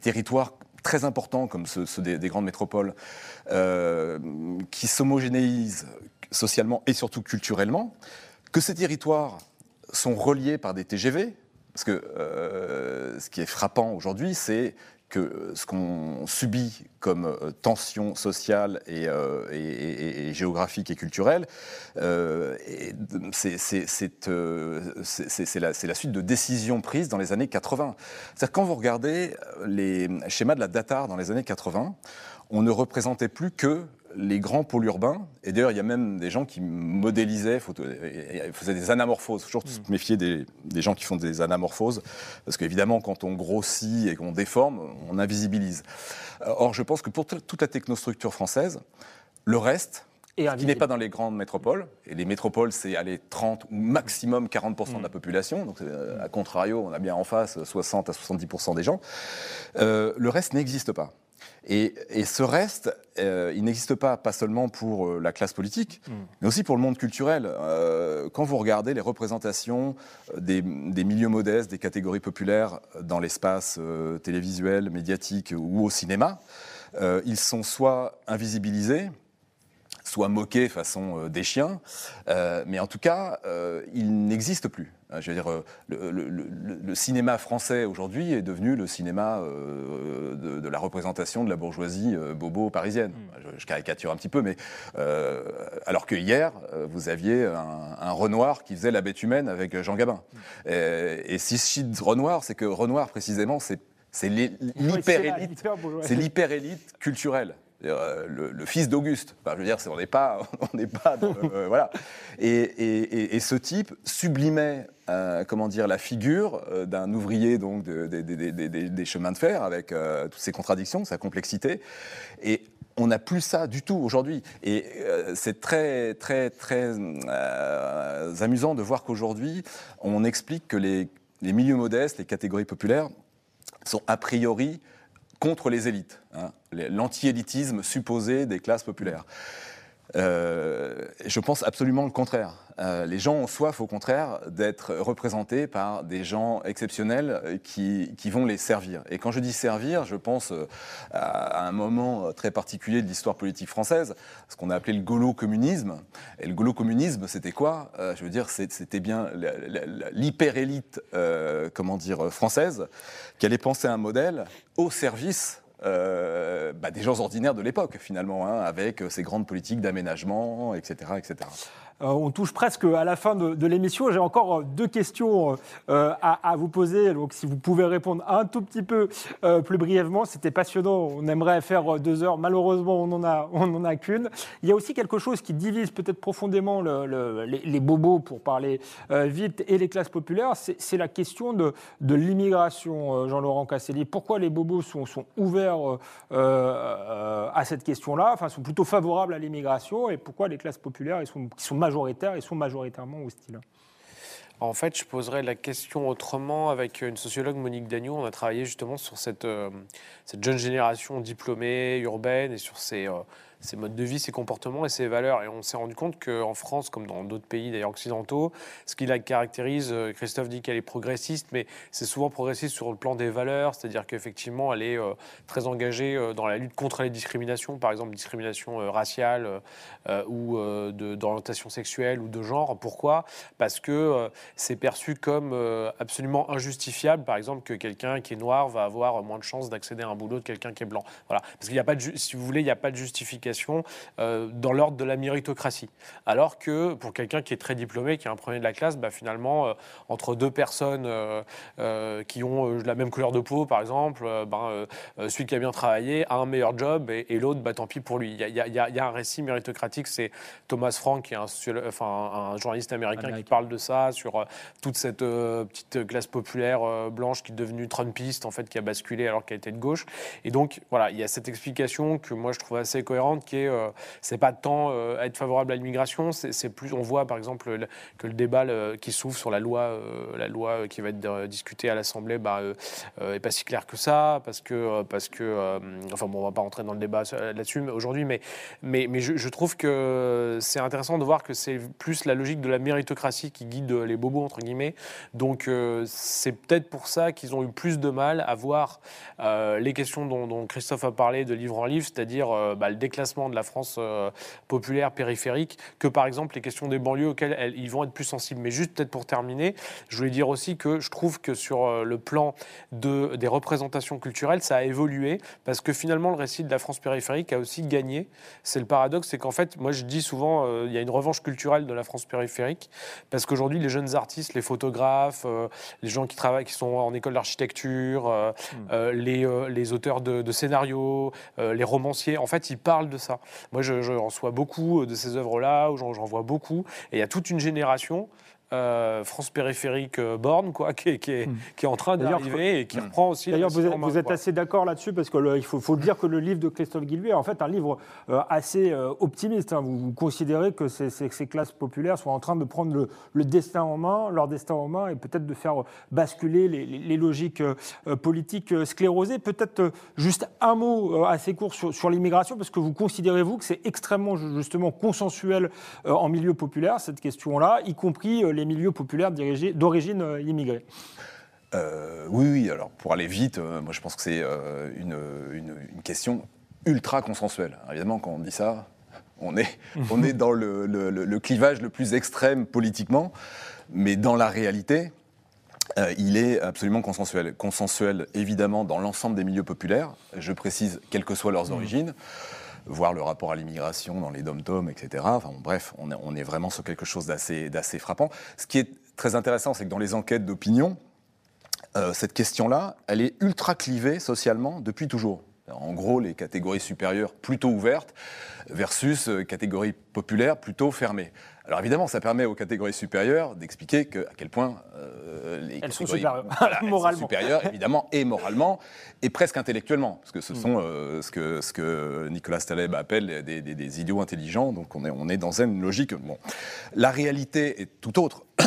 territoires très importants comme ceux, des, grandes métropoles, euh, qui s'homogénéisent, socialement et surtout culturellement, que ces territoires sont reliés par des TGV, parce que euh, ce qui est frappant aujourd'hui, c'est que ce qu'on subit comme euh, tension sociale et, euh, géographique et culturelle, c'est la, la, suite de décisions prises dans les années 80. C'est-à-dire quand vous regardez les schémas de la DATAR dans les années 80, on ne représentait plus que les grands pôles urbains, et d'ailleurs il y a même des gens qui modélisaient, faisaient des anamorphoses. Toujours se mm. méfier des, gens qui font des anamorphoses, parce qu'évidemment quand on grossit et qu'on déforme, on invisibilise. Or je pense que pour toute la technostructure française, le reste, qui n'est pas dans les grandes métropoles, et les métropoles, c'est aller 30 ou maximum 40% de la mm. population, donc euh, à contrario, on a bien en face 60 à 70% des gens, euh, le reste n'existe pas. Et, ce reste, euh, il n'existe pas, pas seulement pour euh, la classe politique, mm. mais aussi pour le monde culturel. Euh, quand vous regardez les représentations des, milieux modestes, des catégories populaires dans l'espace télévisuel, médiatique ou au cinéma, ils sont soit invisibilisés, soit moqués façon des chiens, mais en tout cas, ils n'existent plus. Euh, je veux dire, euh, le, cinéma français aujourd'hui est devenu le cinéma euh, de, la représentation de la bourgeoisie bobo parisienne. Mm. Je, caricature un petit peu, mais alors que hier, vous aviez un, Renoir qui faisait la bête humaine avec Jean Gabin. Mm. Et, si je cite Renoir, c'est que Renoir précisément, c'est c'est c'est l'hyper-élite culturelle. Euh, le, fils d'Auguste. je veux dire, on n'est pas, on pas, euh, voilà. Et, ce type sublimait, euh, comment dire, la figure d'un ouvrier donc des chemins de fer avec toutes ses contradictions, sa complexité. Et on n'a plus ça du tout aujourd'hui. Et c'est très, très, très amusant de voir qu'aujourd'hui, on explique que les milieux modestes, les catégories populaires, sont a priori contre les élites, hein, l'anti-élitisme supposé des classes populaires. Euh, je pense absolument le contraire. Euh, les gens ont soif, au contraire, d'être représentés par des gens exceptionnels qui, vont les servir. Et quand je dis servir, je pense euh, à, un moment très particulier de l'histoire politique française, ce qu'on a appelé le gaulo-communisme. Et le gaulo-communisme, c'était quoi? Je veux dire, c'était bien l'hyper-élite, comment dire, française, qui allait penser un modèle au service euh, bah, des gens ordinaires de l'époque, finalement, hein, avec ces grandes politiques d'aménagement, etc., etc. Euh, on touche presque à la fin de, l'émission. J'ai encore euh, deux questions euh, à, vous poser. Donc, si vous pouvez répondre un tout petit peu plus brièvement, c'était passionnant. On aimerait faire deux heures. Malheureusement, on n'en a, a qu'une. Il y a aussi quelque chose qui divise peut-être profondément les, bobos, pour parler vite, et les classes populaires. C'est la question de, l'immigration, Jean-Laurent Casselli. Pourquoi les bobos sont, ouverts à cette question-là, enfin, sont plutôt favorables à l'immigration, et pourquoi les classes populaires, ils sont, sont majoritaires et sont majoritairement hostiles en fait, je poserais la question autrement avec une sociologue, Monique Dagnou. On a travaillé justement sur cette, euh, cette jeune génération diplômée, urbaine, et sur ces, euh, ses modes de vie, ses comportements et ses valeurs. Et on s'est rendu compte qu'en France, comme dans d'autres pays d'ailleurs occidentaux, ce qui la caractérise, euh, Christophe dit qu'elle est progressiste, mais c'est souvent progressiste sur le plan des valeurs, c'est-à-dire qu'effectivement, elle est euh, très engagée euh, dans la lutte contre les discriminations, par exemple discrimination raciale ou d'orientation sexuelle ou de genre. Pourquoi? Parce que c'est perçu comme absolument injustifiable, par exemple, que quelqu'un qui est noir va avoir moins de chances d'accéder à un boulot que quelqu'un qui est blanc. Voilà. Parce qu'il n'y a pas de, si vous voulez, il n'y a pas de justification euh, dans l'ordre de la méritocratie. Alors que pour quelqu'un qui est très diplômé, qui est un premier de la classe, bah, finalement, euh, entre deux personnes euh, qui ont la même couleur de peau, par exemple, ben, celui qui a bien travaillé a un meilleur job et, l'autre, bah, tant pis pour lui. Il y, a, un récit méritocratique, c'est Thomas Frank, qui est un, enfin, un journaliste américain, qui parle de ça, sur toute cette petite classe populaire blanche qui est devenue trumpiste, en fait, qui a basculé alors qu'elle était de gauche. Et donc, voilà, il y a cette explication que moi je trouve assez cohérente qui est, euh, c'est pas tant euh, être favorable à l'immigration, c'est plus, on voit par exemple que le débat qui s'ouvre sur la loi, euh, la loi qui va être discutée à l'Assemblée, bah, est pas si clair que ça, parce que, parce que, enfin bon, on va pas rentrer dans le débat là-dessus aujourd'hui, mais, mais, mais je, trouve que c'est intéressant de voir que c'est plus la logique de la méritocratie qui guide les bobos entre guillemets. Donc c'est peut-être pour ça qu'ils ont eu plus de mal à voir les questions dont, Christophe a parlé de livre en livre, c'est-à-dire bah, le déclassement de la France euh, populaire périphérique que par exemple les questions des banlieues auxquelles ils vont être plus sensibles. Mais juste peut-être pour terminer, je voulais dire aussi que je trouve que sur euh, le plan de, des représentations culturelles, ça a évolué parce que finalement le récit de la France périphérique a aussi gagné. C'est le paradoxe, c'est qu'en fait, moi je dis souvent, euh, il y a une revanche culturelle de la France périphérique parce qu'aujourd'hui les jeunes artistes, les photographes, les gens qui travaillent, qui sont en école d'architecture, hmm. les, les, auteurs de, de scénarios, les romanciers, en fait, ils parlent ça. Moi, je, je reçois beaucoup de ces œuvres-là, j'en vois beaucoup. Et il y a toute une génération euh, France périphérique euh, Borne, quoi, qui, qui, est, hmm. qui, est, en train d'arriver et qui hmm. reprend aussi. D'ailleurs, vous êtes, vous êtes assez d'accord là-dessus parce qu'il faut, faut, dire que le livre de Christophe Guilluy est en fait un livre euh, assez optimiste. Hein. Vous, considérez que ces, ces, classes populaires sont en train de prendre le, le, destin en main, leur destin en main, et peut-être de faire basculer les, les, logiques politiques sclérosées. Peut-être juste un mot assez court sur, sur l'immigration, parce que vous considérez vous que c'est extrêmement justement consensuel en milieu populaire cette question-là, y compris les milieux populaires d'origine euh, immigrée euh, oui, oui, alors pour aller vite, euh, moi je pense que c'est une, question ultra consensuelle. évidemment, quand on dit ça, on est, on est dans le, clivage le plus extrême politiquement, mais dans la réalité, il est absolument consensuel. Consensuel, évidemment, dans l'ensemble des milieux populaires, je précise, quelles que soient leurs mmh. Voir le rapport à l'immigration dans les dom-toms, etc. Enfin, bref, on est, vraiment sur quelque chose d'assez frappant. Ce qui est très intéressant, c'est que dans les enquêtes d'opinion, euh, cette question-là, elle est ultra clivée socialement depuis toujours. En gros, les catégories supérieures plutôt ouvertes versus euh, catégories populaires plutôt fermées. Alors évidemment, ça permet aux catégories supérieures d'expliquer que, à quel point euh, les elles sont catégories- supérieures, Voilà, elles sont supérieures, évidemment, et moralement, et presque intellectuellement, parce que Mm. ce sont euh, ce, que, ce que Nicolas Taleb appelle des, des- des idiots intelligents, donc on est, on est dans une logique. Bon. La réalité est tout autre.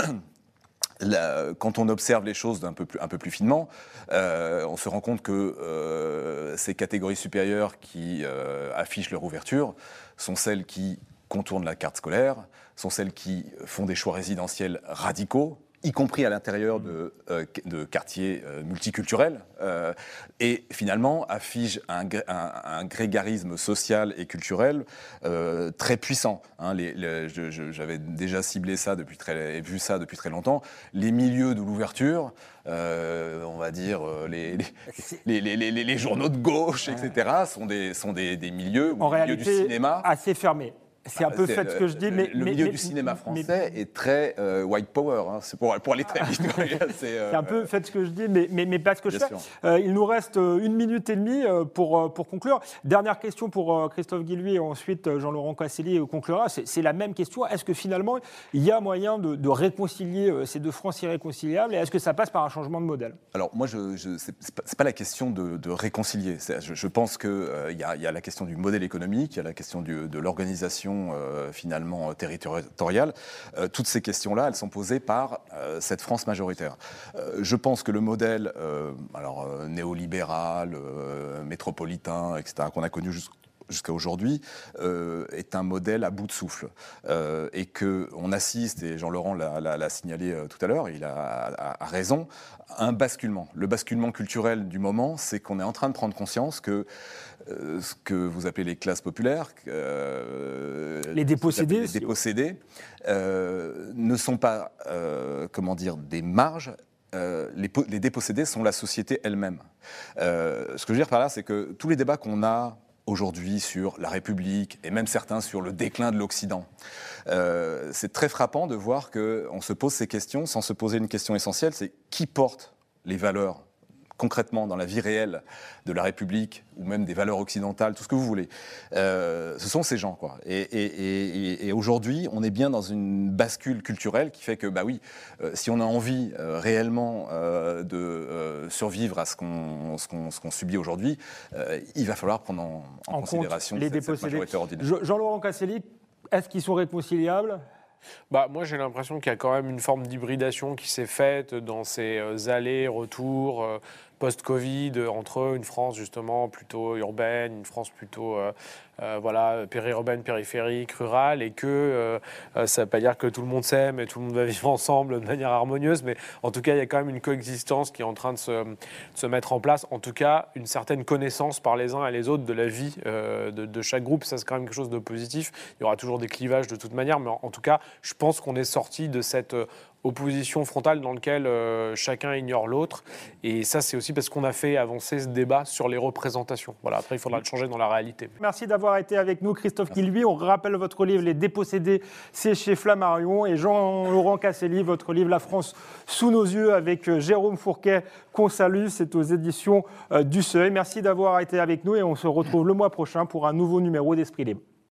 La- quand on observe les choses d'un peu plus, un peu plus finement, euh, on se rend compte que euh, ces catégories supérieures qui euh, affichent leur ouverture sont celles qui contournent la carte scolaire, sont celles qui font des choix résidentiels radicaux, y compris à l'intérieur de, euh, de quartiers euh, multiculturels, euh, et finalement affichent un, un- un grégarisme social et culturel très puissant. hein. Les- les- J'avais déjà ciblé ça depuis très, vu ça depuis très longtemps. Les milieux de l'ouverture, on va dire les, les, journaux de gauche, etc., sont des, sont des, des milieux, ou En les milieux réalité, du cinéma. assez fermé. C'est un peu fait ce le- que je dis, mais. Le mais- milieu mais- du cinéma mais- français est très euh, white power. hein. C'est pour, pour aller très vite. c'est euh, un peu fait ce que je dis, mais, mais, pas ce que je fais. Euh, il nous reste euh, une minute et demie euh, pour, euh, pour conclure. Dernière question pour euh, Christophe Guilluy et ensuite euh, Jean-Laurent Casselli euh, conclura. C'est la même question. Est-ce que finalement, il y a moyen de, de réconcilier euh, ces deux France irréconciliables et est-ce que ça passe par un changement de modèle? Alors moi, je, je, c'est c'est pas, la question de, de réconcilier. Je, je pense qu'il il y, a, il y a la question du modèle économique, il y a la question du- de l'organisation euh, finalement territoriale. Euh, toutes ces questions-là, elles sont posées par euh, cette France majoritaire. Je pense que le modèle, alors néolibéral, métropolitain, etc., qu'on a connu jusqu'à aujourd'hui, est un modèle à bout de souffle. Euh, et qu'on assiste, et Jean-Laurent l'a- signalé tout à l'heure, il a, a- a raison, un basculement. Le basculement culturel du moment, c'est qu'on est en train de prendre conscience que euh, ce que vous appelez les classes populaires, euh, Les dépossédés, les euh, ne sont pas, comment dire, des marges. les, po- les dépossédés sont la société elle-même. Ce que je veux dire par là, c'est que tous les débats qu'on a aujourd'hui sur la République et même certains sur le déclin de l'Occident, euh, c'est très frappant de voir qu'on se pose ces questions sans se poser une question essentielle, c'est qui porte les valeurs concrètement dans la vie réelle de la République ou même des valeurs occidentales, tout ce que vous voulez. Euh, ce sont ces gens, quoi. Et, et- et- et- et aujourd'hui, on est bien dans une bascule culturelle qui fait que, bah oui, euh, si on a envie euh, réellement de survivre à ce qu'on subit aujourd'hui, il va falloir prendre en, en En compte considération les cette- cette dépossédés. majorité ordinaire. Je- Jean-Laurent Casselli, est-ce qu'ils sont réconciliables? Bah, moi, j'ai l'impression qu'il y a quand même une forme d'hybridation qui s'est faite dans ces euh, allers-retours euh, post-Covid euh, entre une France justement plutôt urbaine, une France plutôt euh, euh, voilà, périurbaine, périphérique, rurale, et que ça ne veut pas dire que tout le monde s'aime et tout le monde va vivre ensemble de manière harmonieuse, mais en tout cas, il y a quand même une coexistence qui est en train de se, mettre en place. En tout cas, une certaine connaissance par les uns et les autres de la vie de, chaque groupe. Ça, c'est quand même quelque chose de positif. Il y aura toujours des clivages de toute manière, mais en, en tout cas, je pense qu'on est sorti de cette opposition frontale dans laquelle euh, chacun ignore l'autre. Et ça, c'est aussi parce qu'on a fait avancer ce débat sur les représentations. Voilà, après, il faudra le changer dans la réalité. Merci d'avoir été avec nous, Christophe Guilluy. On rappelle votre livre Les Dépossédés, c'est chez Flammarion. Et Jean-Laurent Casselli, votre livre La France sous nos yeux avec euh, Jérôme Fourquet, qu'on salue. C'est aux éditions euh, du Seuil. Merci d'avoir été avec nous et on se retrouve le mois prochain pour un nouveau numéro d'Esprit Libre.